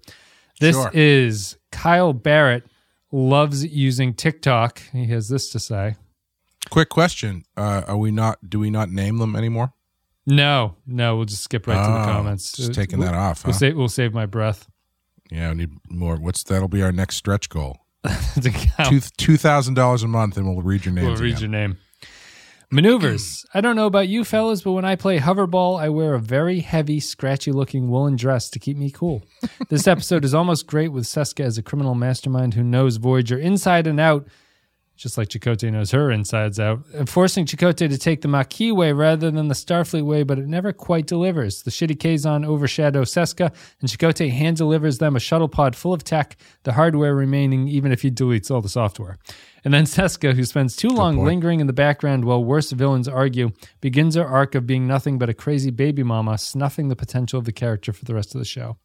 S1: This
S2: Sure.
S1: is Kyle Barrett loves using TikTok. He has this to say.
S2: Quick question: uh, Are we not? Do we not name them anymore?
S1: No, no, we'll just skip right to the
S2: Oh,
S1: comments.
S2: Just taking
S1: we'll,
S2: that off.
S1: We'll, save, we'll save my breath.
S2: yeah, we need more. What's that'll be our next stretch goal? Two two thousand dollars a month, and we'll read your names.
S1: We'll read
S2: again.
S1: your name. Maneuvers. Mm. I don't know about you fellas, but when I play hoverball, I wear a very heavy, scratchy looking woolen dress to keep me cool. This episode is almost great with Seska as a criminal mastermind who knows Voyager inside and out, just like Chakotay knows her insides out, and forcing Chakotay to take the Maquis way rather than the Starfleet way, but it never quite delivers. The shitty Kazon overshadow Seska, and Chakotay hand delivers them a shuttle pod full of tech, the hardware remaining even if he deletes all the software. And then Seska, who spends too long lingering in the background while worse villains argue, begins her arc of being nothing but a crazy baby mama, snuffing the potential of the character for the rest of the show.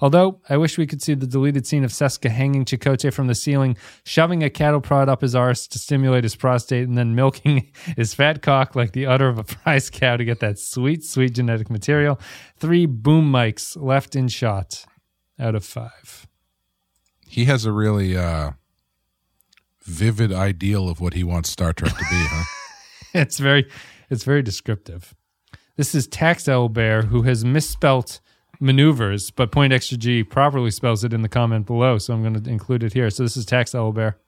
S1: Although I wish we could see the deleted scene of Seska hanging Chakotay from the ceiling, shoving a cattle prod up his arse to stimulate his prostate, and then milking his fat cock like the udder of a prize cow to get that sweet, sweet genetic material. Three boom mics left in shot out of five.
S2: He has a really uh, vivid ideal of what he wants Star Trek to be, huh?
S1: it's very it's very descriptive. This is Tax Bear who has misspelt maneuvers, but Point Extra G properly spells it in the comment below, so I'm going to include it here. So this is Tax Bear.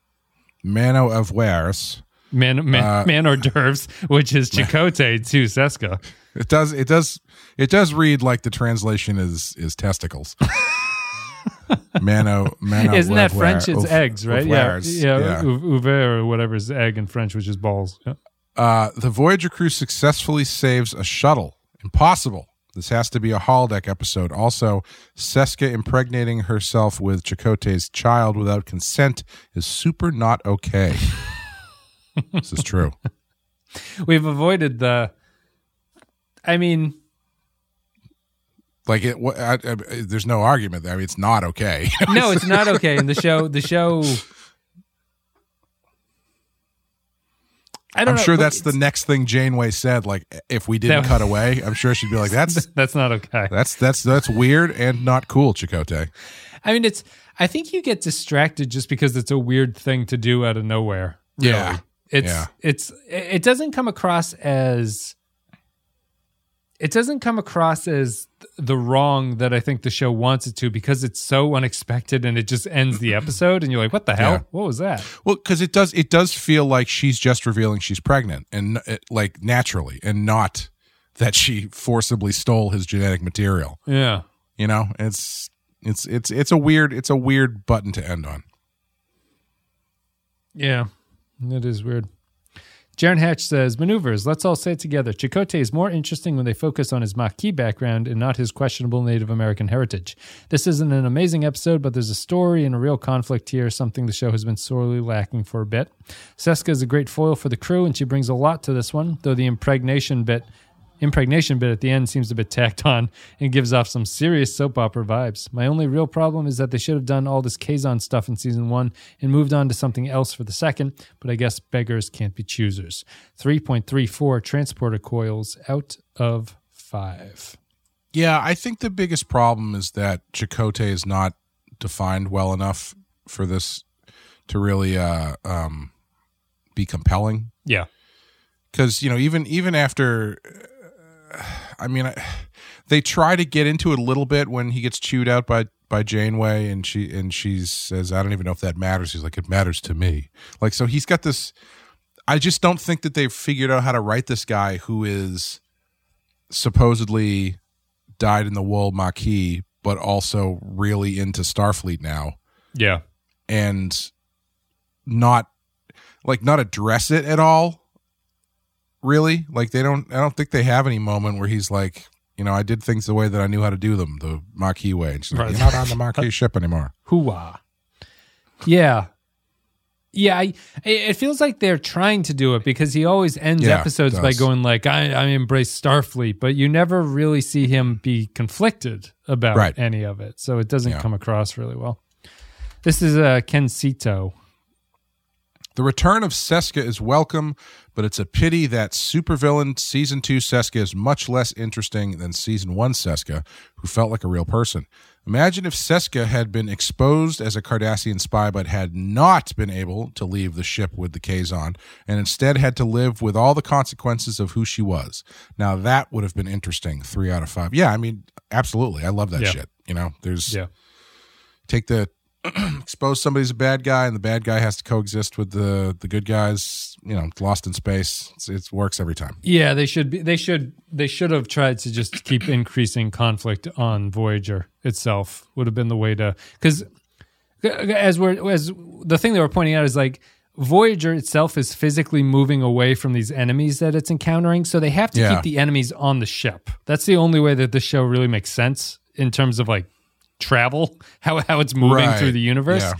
S2: Mano of wares.
S1: Man, man,
S2: Uh,
S1: man hors d'oeuvres, which is Chakotay to Seska.
S2: It does. It does. It does read like the translation is is testicles. Mano, mano.
S1: Isn't that French? It's eggs, right? Yeah, yeah.
S2: yeah.
S1: ou- Ouvert or whatever is egg in French, which is balls. Yeah.
S2: Uh, the Voyager crew successfully saves a shuttle. Impossible. This has to be a holodeck episode. Also, Seska impregnating herself with Chakotay's child without consent is super not okay. this is true.
S1: We've avoided the. I mean,
S2: Like it, I, I, there's no argument. there. I mean, it's not okay.
S1: no, it's not okay. In the show, the show. I don't
S2: I'm
S1: know,
S2: sure that's the next thing Janeway said. Like, if we didn't cut away, I'm sure she'd be like, "That's
S1: that's not okay.
S2: that's that's that's weird and not cool, Chakotay."
S1: I mean, it's. I think you get distracted just because it's a weird thing to do out of nowhere. really.
S2: Yeah.
S1: it's
S2: Yeah.
S1: it's it doesn't come across as. It doesn't come across as the wrong that I think the show wants it to because it's so unexpected and it just ends the episode and you're like, what the hell?
S2: Yeah.
S1: What was that?
S2: Well, because it does it does feel like she's just revealing she's pregnant and uh, like naturally, and not that she forcibly stole his genetic material.
S1: Yeah.
S2: You know, it's it's it's it's a weird it's a weird button to end on.
S1: Yeah, that is weird. Jaron Hatch says, Maneuvers, let's all say it together. Chakotay is more interesting when they focus on his Maquis background and not his questionable Native American heritage. This isn't an amazing episode, but there's a story and a real conflict here, something the show has been sorely lacking for a bit. Seska is a great foil for the crew, and she brings a lot to this one, though the impregnation bit impregnation bit at the end seems a bit tacked on and gives off some serious soap opera vibes. My only real problem is that they should have done all this Kazon stuff in season one and moved on to something else for the second, but I guess beggars can't be choosers. 3.34 transporter coils out of five.
S2: Yeah, I think the biggest problem is that Chakotay is not defined well enough for this to really uh, um, be compelling.
S1: Yeah.
S2: because you know even even after i mean I, they try to get into it a little bit when he gets chewed out by by janeway and she and she says i don't even know if that matters. He's like it matters to me. Like so he's got this i just don't think that they've figured out how to write this guy who is supposedly died in the wool maquis but also really into starfleet now.
S1: Yeah.
S2: and not like not address it at all really like they don't i don't think they have any moment where he's like you know i did things the way that i knew how to do them the maquis way and she's like
S1: Right.
S2: you're not on the maquis ship anymore
S1: Hooah. Yeah. Yeah, I, it feels like they're trying to do it because he always ends
S2: Yeah,
S1: episodes by going like, "I, I embrace Starfleet," but you never really see him be conflicted about
S2: Right.
S1: any of it, so it doesn't
S2: Yeah.
S1: come across really well. This is uh, Ken Sito.
S2: The return of seska is welcome but it's a pity that supervillain season 2 seska is much less interesting than season 1 seska who felt like a real person Imagine if Seska had been exposed as a Cardassian spy, but had not been able to leave the ship with the Kazon, and instead had to live with all the consequences of who she was. Now that would have been interesting. Three out of five. Yeah, I mean, absolutely. I love that
S1: Yeah.
S2: shit. You know, there's
S1: Yeah.
S2: take the expose somebody's a bad guy, and the bad guy has to coexist with the the good guys. You know, lost in space. It's, it works every time.
S1: Yeah, they should be. They should. They should have tried to just keep increasing conflict on Voyager itself. Would have been the way to because as we're as the thing they were pointing out is like Voyager itself is physically moving away from these enemies that it's encountering, so they have to
S2: Yeah.
S1: keep the enemies on the ship. That's the only way that this show really makes sense in terms of like travel, how how it's moving
S2: Right.
S1: through the universe.
S2: Yeah.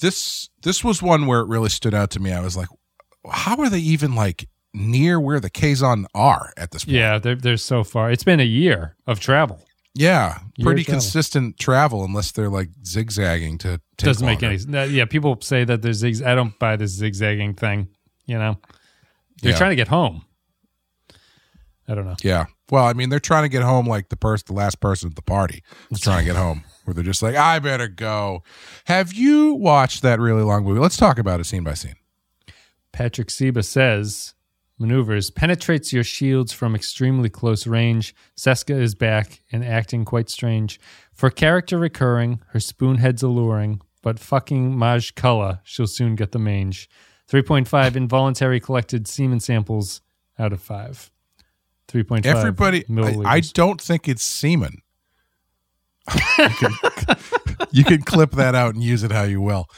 S2: This this was one where it really stood out to me. I was like, how are they even like near where the Kazon are at this point?
S1: Yeah, they're they're so far. It's been a year of travel.
S2: Yeah,
S1: Year
S2: pretty
S1: travel.
S2: consistent travel unless they're like zigzagging to take
S1: doesn't make any sense. Yeah, people say that there's zig. I don't buy this zigzagging thing. You know, they're
S2: Yeah.
S1: trying to get home. I don't know.
S2: Yeah. Well, I mean, they're trying to get home like the person, the last person at the party is trying to get home, where they're just like, I better go. Have you watched that really long movie? Let's talk about it scene by scene.
S1: Patrick Seba says maneuvers penetrates your shields from extremely close range. Seska is back and acting quite strange. For character recurring, her spoonhead's alluring, but fucking Maje Culluh, she'll soon get the mange. 3.5 involuntary collected semen samples out of 5. 3.5
S2: Everybody, I. I don't think it's semen. You, can, you can clip that out and use it how you will.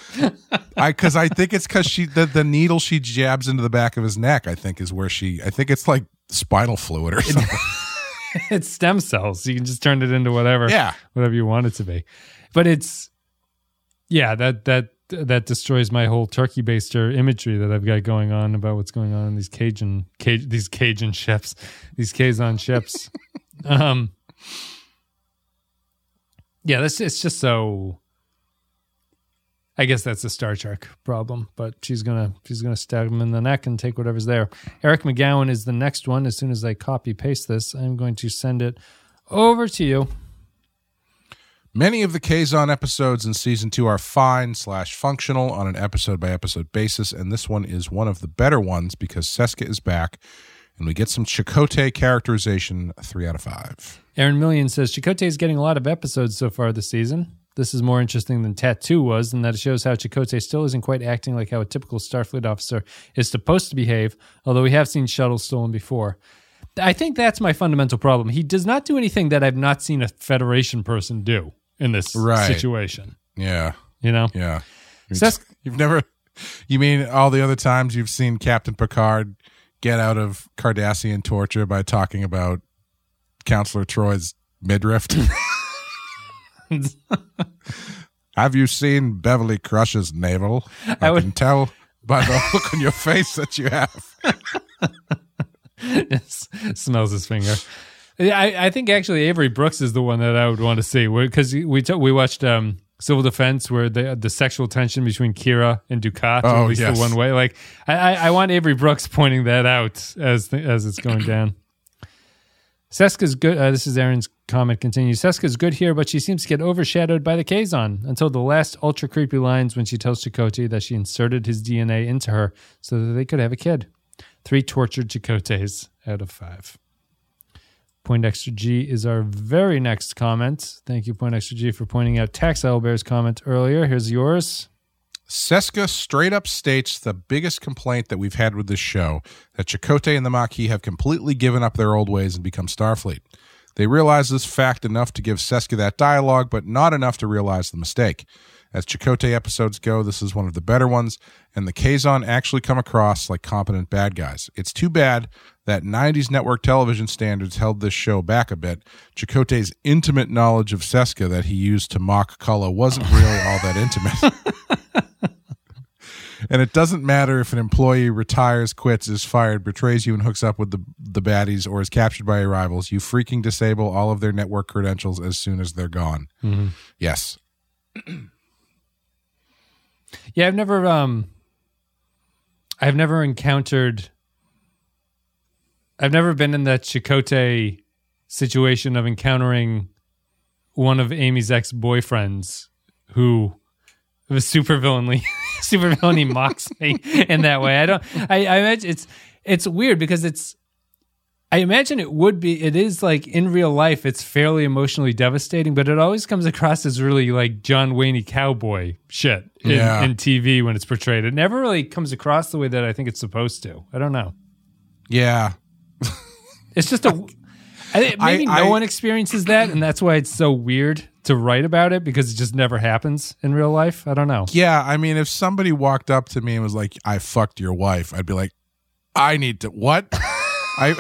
S2: I because I think it's because she the, the needle she jabs into the back of his neck. I think is where she. I think it's like spinal fluid or something.
S1: it's stem cells. You can just turn it into whatever,
S2: yeah,
S1: whatever you want it to be. But it's, yeah, that that that destroys my whole turkey baster imagery that I've got going on about what's going on in these Cajun, Caj, these Cajun ships, these Kazon ships. um, yeah, this it's just so. I guess that's a Star Trek problem, but she's gonna she's gonna stab him in the neck and take whatever's there. Eric McGowan is the next one. As soon as I copy paste this, I'm going to send it over to you.
S2: Many of the Kazon episodes in season two are fine slash functional on an episode by episode basis, and this one is one of the better ones because Seska is back, and we get some Chakotay characterization. Three out of five.
S1: Aaron Million says Chakotay is getting a lot of episodes so far this season. This is more interesting than Tattoo was, and that it shows how Chakotay still isn't quite acting like how a typical Starfleet officer is supposed to behave, although we have seen shuttles stolen before. I think that's my fundamental problem. He does not do anything that I've not seen a Federation person do in this
S2: Right.
S1: situation.
S2: Yeah,
S1: You know?
S2: yeah. You've never. You mean all the other times you've seen Captain Picard get out of Cardassian torture by talking about Counselor Troi's midriff? Have you seen Beverly Crusher's navel? I,
S1: I would-
S2: can tell by the look on your face that you have.
S1: smells his finger. Yeah, I, I think actually Avery Brooks is the one that I would want to see because we t- we watched um, Civil Defense where the the sexual tension between Kira and Dukat,
S2: Oh,
S1: at least
S2: yes.
S1: the one way. Like I, I, I want Avery Brooks pointing that out as the, as it's going down. Seska's good. Uh, this is Aaron's comment. Continues. Seska's good here, but she seems to get overshadowed by the Kazon until the last ultra creepy lines when she tells Chakotay that she inserted his DNA into her so that they could have a kid. Three tortured Chakotays out of five. Point Extra G is our very next comment. Thank you, Point Extra G, for pointing out Tax Bear's comment earlier. Here's yours.
S2: Seska straight up states the biggest complaint that we've had with this show that Chakotay and the Maquis have completely given up their old ways and become Starfleet. They realize this fact enough to give Seska that dialogue, but not enough to realize the mistake. As Chakotay episodes go, this is one of the better ones, and the Kazon actually come across like competent bad guys. It's too bad that 90s network television standards held this show back a bit. Chakotay's intimate knowledge of Seska that he used to mock Culluh wasn't really all that intimate. And it doesn't matter if an employee retires, quits, is fired, betrays you, and hooks up with the, the baddies, or is captured by your rivals. You freaking disable all of their network credentials as soon as they're gone. Mm-hmm. Yes.
S1: Yeah, I've never um I've never encountered I've never been in that Chakotay situation of encountering one of Amy's ex boyfriends who was super villainly, super villainy mocks me in that way. I don't. I, I imagine it's it's weird because it's. I imagine it would be. It is like in real life, it's fairly emotionally devastating, but it always comes across as really like John Wayne cowboy shit in,
S2: Yeah.
S1: in TV when it's portrayed. It never really comes across the way that I think it's supposed to. I don't know.
S2: Yeah.
S1: It's just a. I think maybe
S2: I-
S1: no
S2: I-
S1: one experiences that, and that's why it's so weird to write about it because it just never happens in real life. I don't know.
S2: Yeah. I mean, if somebody walked up to me and was like, I fucked your wife, I'd be like, I need to, what? I,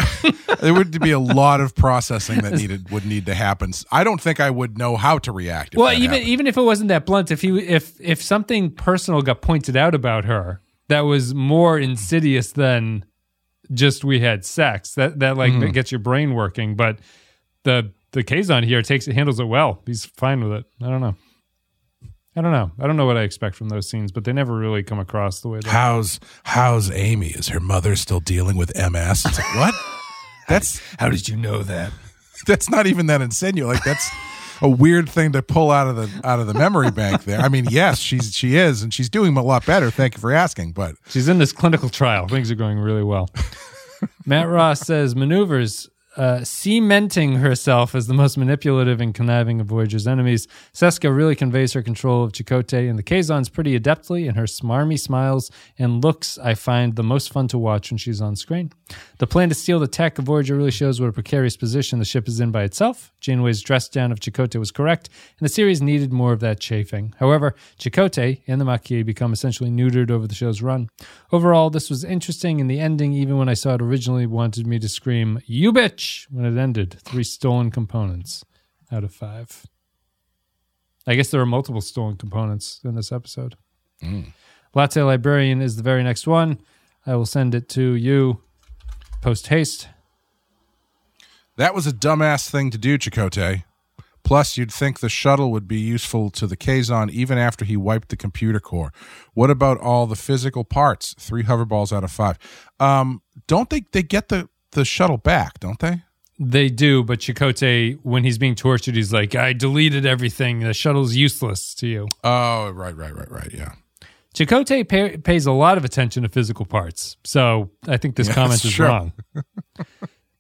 S2: there would be a lot of processing that needed would need to happen. I don't think I would know how to react.
S1: Well, even
S2: happened.
S1: even if it wasn't that blunt, if he if if something personal got pointed out about her that was more insidious than just we had sex, that that like
S2: Hmm.
S1: gets your brain working. But the the Kazon here takes it handles it well. He's fine with it. I don't know. I don't know. I don't know what I expect from those scenes, but they never really come across the way that.
S2: how's how's Amy? Is her mother still dealing with MS? It's like what? That's
S1: How did you know that?
S2: that's not even that insinuating. Like that's a weird thing to pull out of the out of the memory bank there. I mean, yes, she's she is, and she's doing a lot better. Thank you for asking. But
S1: She's in this clinical trial. Things are going really well. Matt Ross says maneuvers uh, cementing herself as the most manipulative and conniving of Voyager's enemies. Seska really conveys her control of Chakotay and the Kazons pretty adeptly, and her smarmy smiles and looks I find the most fun to watch when she's on screen. The plan to steal the tech of Voyager really shows what a precarious position the ship is in by itself. Janeway's dress down of Chakotay was correct, and the series needed more of that chafing. However, Chakotay and the Maquis become essentially neutered over the show's run. Overall, this was interesting, and the ending, even when I saw it originally, wanted me to scream, You bitch! When it ended. Three stolen components out of five. I guess there are multiple stolen components in this episode. Latte Librarian is the very next one. I will send it to you post haste.
S2: that was a dumbass thing to do, Chakotay. Plus, you'd think the shuttle would be useful to the Kazon even after he wiped the computer core. What about all the physical parts? Three hoverballs out of five. Um, don't they they get the the shuttle back? Don't they?
S1: They do, but Chakotay, when he's being tortured, he's like, I deleted everything. The shuttle's useless to you.
S2: Oh, right, right, right, right. Yeah.
S1: Chakotay pay, pays a lot of attention to physical parts. So I think this
S2: Yeah,
S1: comment is
S2: true.
S1: wrong.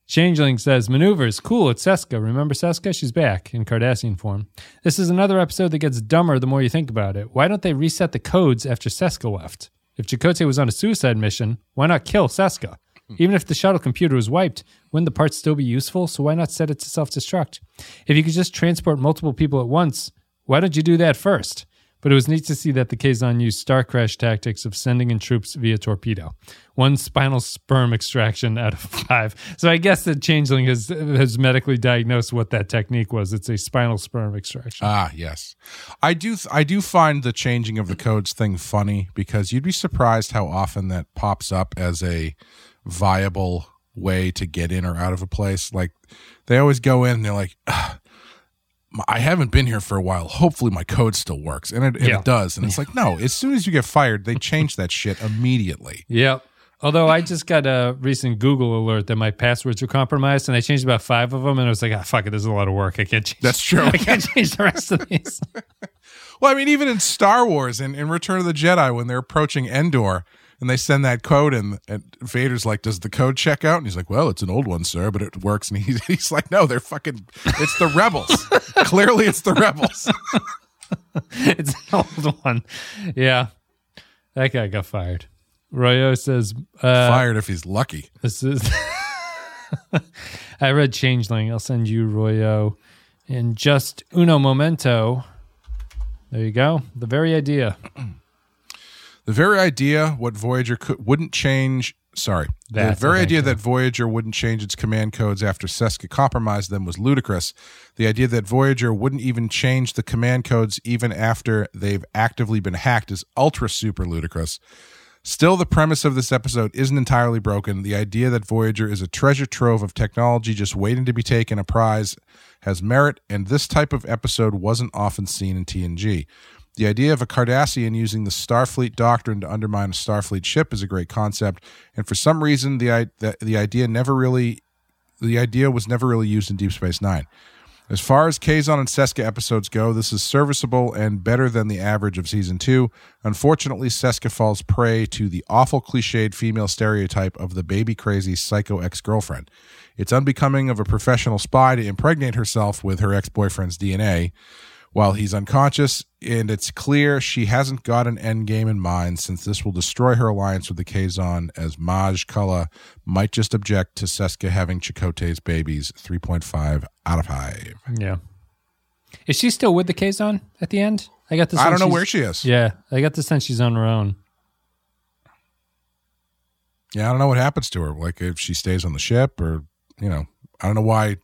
S1: Changeling says, Maneuvers, cool, it's Seska. Remember Seska? She's back in Cardassian form. This is another episode that gets dumber the more you think about it. Why don't they reset the codes after Seska left? If Chakotay was on a suicide mission, why not kill Seska? Even if the shuttle computer was wiped, wouldn't the parts still be useful? So why not set it to self destruct? If you could just transport multiple people at once, why don't you do that first? But it was neat to see that the Kazon used star crash tactics of sending in troops via torpedo. One spinal sperm extraction out of five. So I guess the changeling has has medically diagnosed what that technique was. It's a spinal sperm extraction.
S2: Ah, yes. I do I do find the changing of the codes thing funny because you'd be surprised how often that pops up as a viable way to get in or out of a place. Like they always go in and they're like "Ah, I haven't been here for a while. Hopefully my code still works. And it, and
S1: Yeah.
S2: it does. And it's like, no, as soon as you get fired, they change that shit immediately.
S1: Yep. Although I just got a recent Google alert that my passwords were compromised, and I changed about five of them, and I was like, "Ah, fuck it, this is a lot of work. I can't change.
S2: That's true.
S1: I can't change the rest of these."
S2: Well, I mean, even in Star Wars and in Return of the Jedi, when they're approaching Endor and they send that code in, and Vader's like, "Does the code check out?" And he's like, "Well, it's an old one, sir, but it works." And he's, he's like, "No, they're fucking. It's the rebels. Clearly, it's the rebels."
S1: it's an old one. Yeah, that guy got fired. Royo says, uh,
S2: Fired if he's lucky.
S1: "This is." I read Changeling. I'll send you Royo, and just uno momento. There you go. The very idea.
S2: The very idea what Voyager could, wouldn't change. Sorry,
S1: That's
S2: the very idea that Voyager wouldn't change its command codes after Seska compromised them was ludicrous. The idea that Voyager wouldn't even change the command codes even after they've actively been hacked is ultra super ludicrous. Still, the premise of this episode isn't entirely broken. The idea that Voyager is a treasure trove of technology just waiting to be taken a prize has merit, and this type of episode wasn't often seen in TNG. The idea of a Cardassian using the Starfleet doctrine to undermine a Starfleet ship is a great concept, and for some reason, the the, the idea never really the idea was never really used in Deep Space Nine. As far as Kazon and Seska episodes go, this is serviceable and better than the average of season two. Unfortunately, Seska falls prey to the awful cliched female stereotype of the baby crazy psycho ex girlfriend. It's unbecoming of a professional spy to impregnate herself with her ex boyfriend's DNA while he's unconscious, and it's clear she hasn't got an end game in mind since this will destroy her alliance with the Kazon, as Maje Culluh might just object to Seska having Chakotay's babies. 3.5 out of 5.
S1: Yeah. Is she still with the Kazon at the end? I got this.
S2: I don't know where she is.
S1: Yeah, I got the sense she's on her own.
S2: Yeah, I don't know what happens to her. Like if she stays on the ship, or you know, I don't know why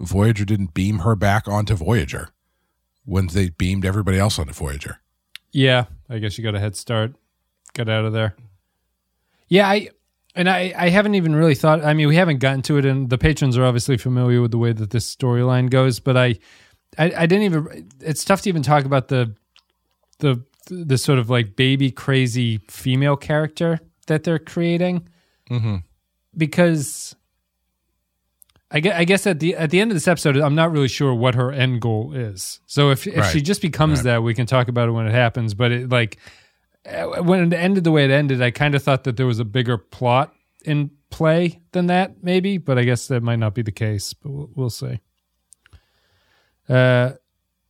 S2: Voyager didn't beam her back onto Voyager when they beamed everybody else onto Voyager.
S1: Yeah, I guess you got a head start. Got out of there. Yeah, I and I I haven't even really thought. I mean, we haven't gotten to it, and the patrons are obviously familiar with the way that this storyline goes. But I, I, I didn't even. It's tough to even talk about the the the sort of like baby crazy female character that they're creating
S2: Mm-hmm.
S1: because I guess, I guess at the at the end of this episode, I'm not really sure what her end goal is. So if if
S2: Right.
S1: she just becomes
S2: Right.
S1: that, we can talk about it when it happens. But it like uh, when it ended the way it ended, I kind of thought that there was a bigger plot in play than that, maybe. But I guess that might not be the case. But we'll, we'll see. Uh,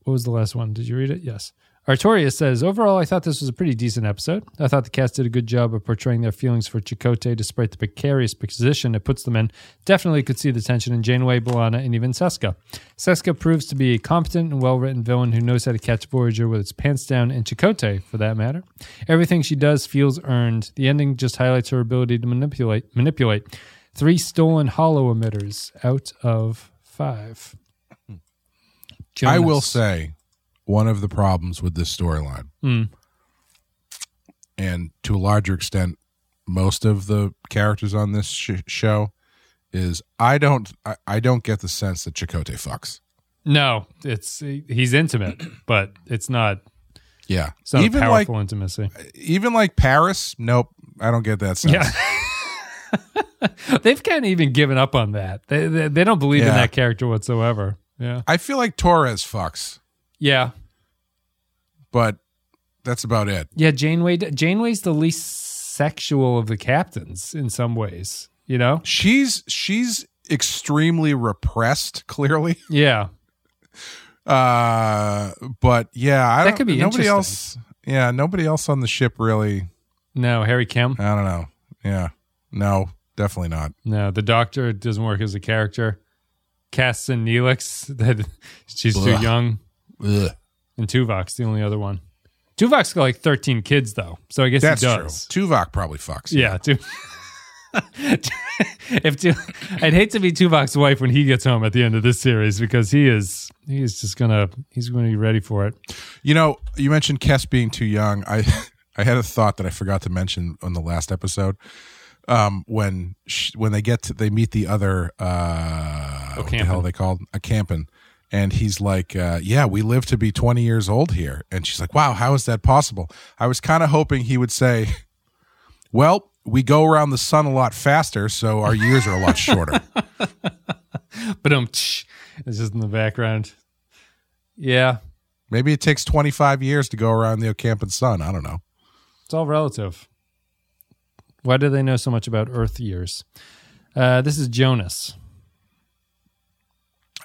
S1: what was the last one? Did you read it? Yes. Artorias says, overall, I thought this was a pretty decent episode. I thought the cast did a good job of portraying their feelings for Chakotay despite the precarious position it puts them in. Definitely could see the tension in Janeway, B'Elanna, and even Seska. Seska proves to be a competent and well written villain who knows how to catch Voyager with its pants down, and Chakotay, for that matter. Everything she does feels earned. The ending just highlights her ability to manipulate. manipulate. Three stolen holo-emitters out of five.
S2: I will say one of the problems with this storyline,
S1: Mm.
S2: and to a larger extent, most of the characters on this sh- show, is I don't I, I don't get the sense that Chakotay fucks.
S1: No, it's he's intimate, but it's not.
S2: Yeah,
S1: It's not
S2: even
S1: a
S2: like
S1: intimacy.
S2: even like Paris. Nope, I don't get that sense.
S1: Yeah, they've kind of even given up on that. They they, they don't believe in that character whatsoever. Yeah,
S2: I feel like Torres fucks,
S1: yeah,
S2: but that's about it.
S1: yeah. Janeway Janeway's the least sexual of the captains in some ways. You know?
S2: She's she's extremely repressed, clearly.
S1: Yeah,
S2: Uh, but yeah, I
S1: That could be
S2: nobody else. Yeah, nobody else on the ship really.
S1: no, Harry Kim.
S2: I don't know. Yeah, no, definitely not.
S1: No, the Doctor doesn't work as a character. Kes and Neelix, that she's
S2: Ugh.
S1: too young,
S2: Ugh.
S1: and Tuvok's the only other one. Tuvok's got like thirteen kids though, so I guess
S2: That's
S1: he
S2: true.
S1: does.
S2: Tuvok probably fucks.
S1: Yeah, Tu- if Tu- I'd hate to be Tuvok's wife when he gets home at the end of this series because he is he is just gonna he's gonna be ready for it.
S2: You know, you mentioned Kes being too young. I I had a thought that I forgot to mention on the last episode. Um, when sh- when they get to they meet the other uh, what the hell are they called a campin, and he's like, uh, "Yeah, we live to be twenty years old here," and she's like, "Wow, how is that possible?" I was kind of hoping he would say, "Well, we go around the sun a lot faster, so our years are a lot shorter."
S1: But um, it's just in the background. Yeah,
S2: Maybe it takes twenty five years to go around the Ocampin sun. I don't know.
S1: it's all relative. Why do they know so much about Earth years? Uh, this is Jonas.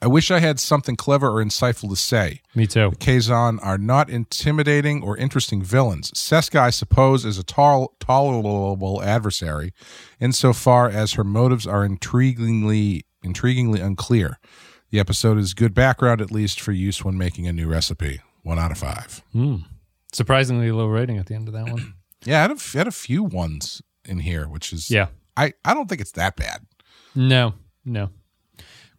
S2: I wish I had something clever or insightful to say.
S1: Me too.
S2: The Kazon are not intimidating or interesting villains. Seska, I suppose, is a tol- tolerable adversary insofar as her motives are intriguingly intriguingly unclear. The episode is good background, at least for use when making a new recipe. One out of five.
S1: Hmm. Surprisingly low rating at the end of that one.
S2: Yeah, I had a, I had a few ones in here, which is
S1: Yeah.
S2: I, I don't think it's that bad.
S1: No, no.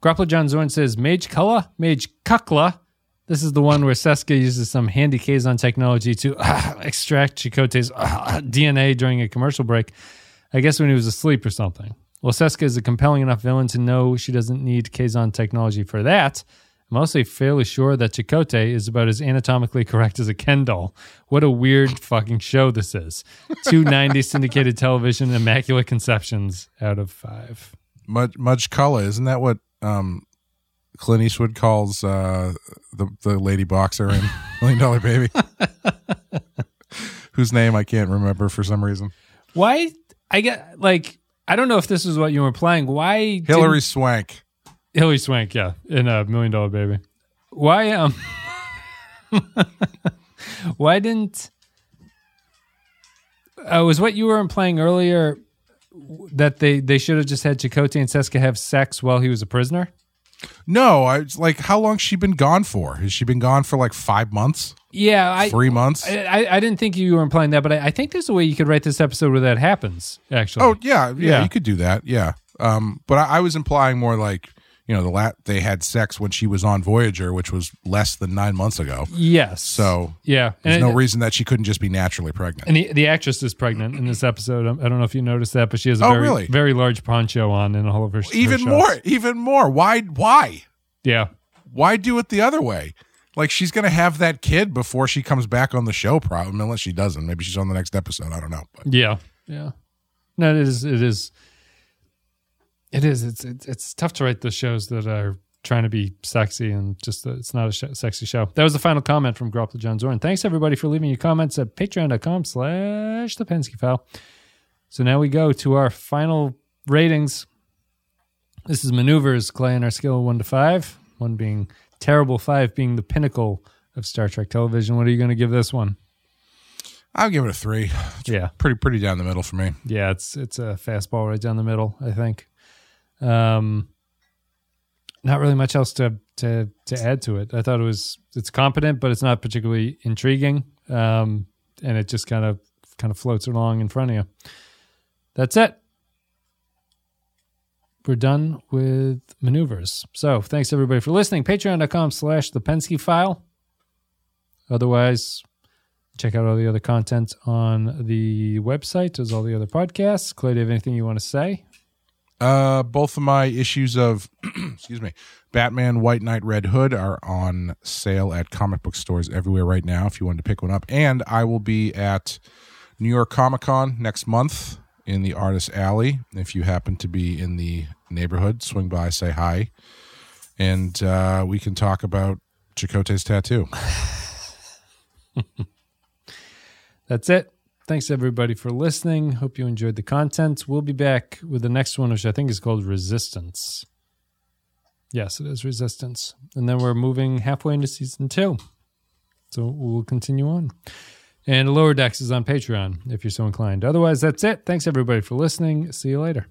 S1: Grappler John Zorn says Maje Culluh, Mage Kukla. This is the one where Seska uses some handy Kazon technology to ah, extract Chakotay's ah, DNA during a commercial break. I guess when he was asleep or something. Well, Seska is a compelling enough villain to know she doesn't need Kazon technology for that. I'm also fairly sure that Chakotay is about as anatomically correct as a Ken doll. What a weird fucking show this is. Two ninety syndicated television immaculate conceptions out of five.
S2: Much much Cullah, isn't that what um, Clint Eastwood calls uh, the the lady boxer in Million Dollar Baby, whose name I can't remember for some reason.
S1: Why? I get like I don't know if this is what you were playing. Why
S2: Hilary Swank.
S1: Hilary Swank, yeah, in a Million Dollar Baby. Why um? why didn't? Uh, was what you were playing earlier that they they should have just had Chakotay and Seska have sex while he was a prisoner?
S2: No, I like, how long she been gone for? Has she been gone for like five months,
S1: Yeah, I
S2: three months?
S1: I, I, I didn't think you were implying that, but I, I think there's a way you could write this episode where that happens. Actually,
S2: oh yeah, yeah,
S1: Yeah.
S2: you could do that. Yeah, um, but I, I was implying more like you know the lat they had sex when she was on Voyager, which was less than nine months ago.
S1: yes.
S2: So
S1: yeah,
S2: there's
S1: and,
S2: no reason that she couldn't just be naturally pregnant.
S1: and the the actress is pregnant in this episode. Um, I don't know if you noticed that, but she has a
S2: Oh,
S1: very
S2: really?
S1: very large poncho on in all of her. her
S2: even
S1: shots.
S2: more, even more. Why? Why?
S1: Yeah,
S2: Why do it the other way? Like she's gonna have that kid before she comes back on the show, probably unless she doesn't. Maybe she's on the next episode. I don't know. But
S1: yeah, yeah. No, it is. It is. It is. It's it's, it's tough to write the shows that are trying to be sexy and just uh, it's not a sh- sexy show. That was the final comment from Grapple John Zorn. Thanks everybody for leaving your comments at patreon.com slash the Pensky file. So now we go to our final ratings. This is maneuvers, Clay, on our scale of one to five. One being terrible, five being the pinnacle of Star Trek television. What are you going to give this one?
S2: I'll give it a three.
S1: Yeah,
S2: Pretty, pretty down the middle for me.
S1: yeah, it's it's a fastball right down the middle. I think. Um, not really much else to to to add to it. I thought it was it's competent, but it's not particularly intriguing. Um, and it just kind of kind of floats along in front of you. That's it. We're done with maneuvers. So thanks everybody for listening. Patreon.com slash the Pensky file. Otherwise, check out all the other content on the website as all the other podcasts. Clay, do you have anything you want to say?
S2: Uh, both of my issues of, excuse me, Batman White Knight Red Hood are on sale at comic book stores everywhere right now. If you wanted to pick one up, and I will be at New York Comic Con next month in the Artist Alley. If you happen to be in the neighborhood, swing by, say hi, and uh, we can talk about Chakotay's tattoo.
S1: That's it. Thanks everybody for listening. Hope you enjoyed the content. We'll be back with the next one, which I think is called Resistance. Yes, it is Resistance. And then we're moving halfway into season two. So we'll continue on. And Lower Decks is on Patreon if you're so inclined. Otherwise, that's it. Thanks everybody for listening. See you later.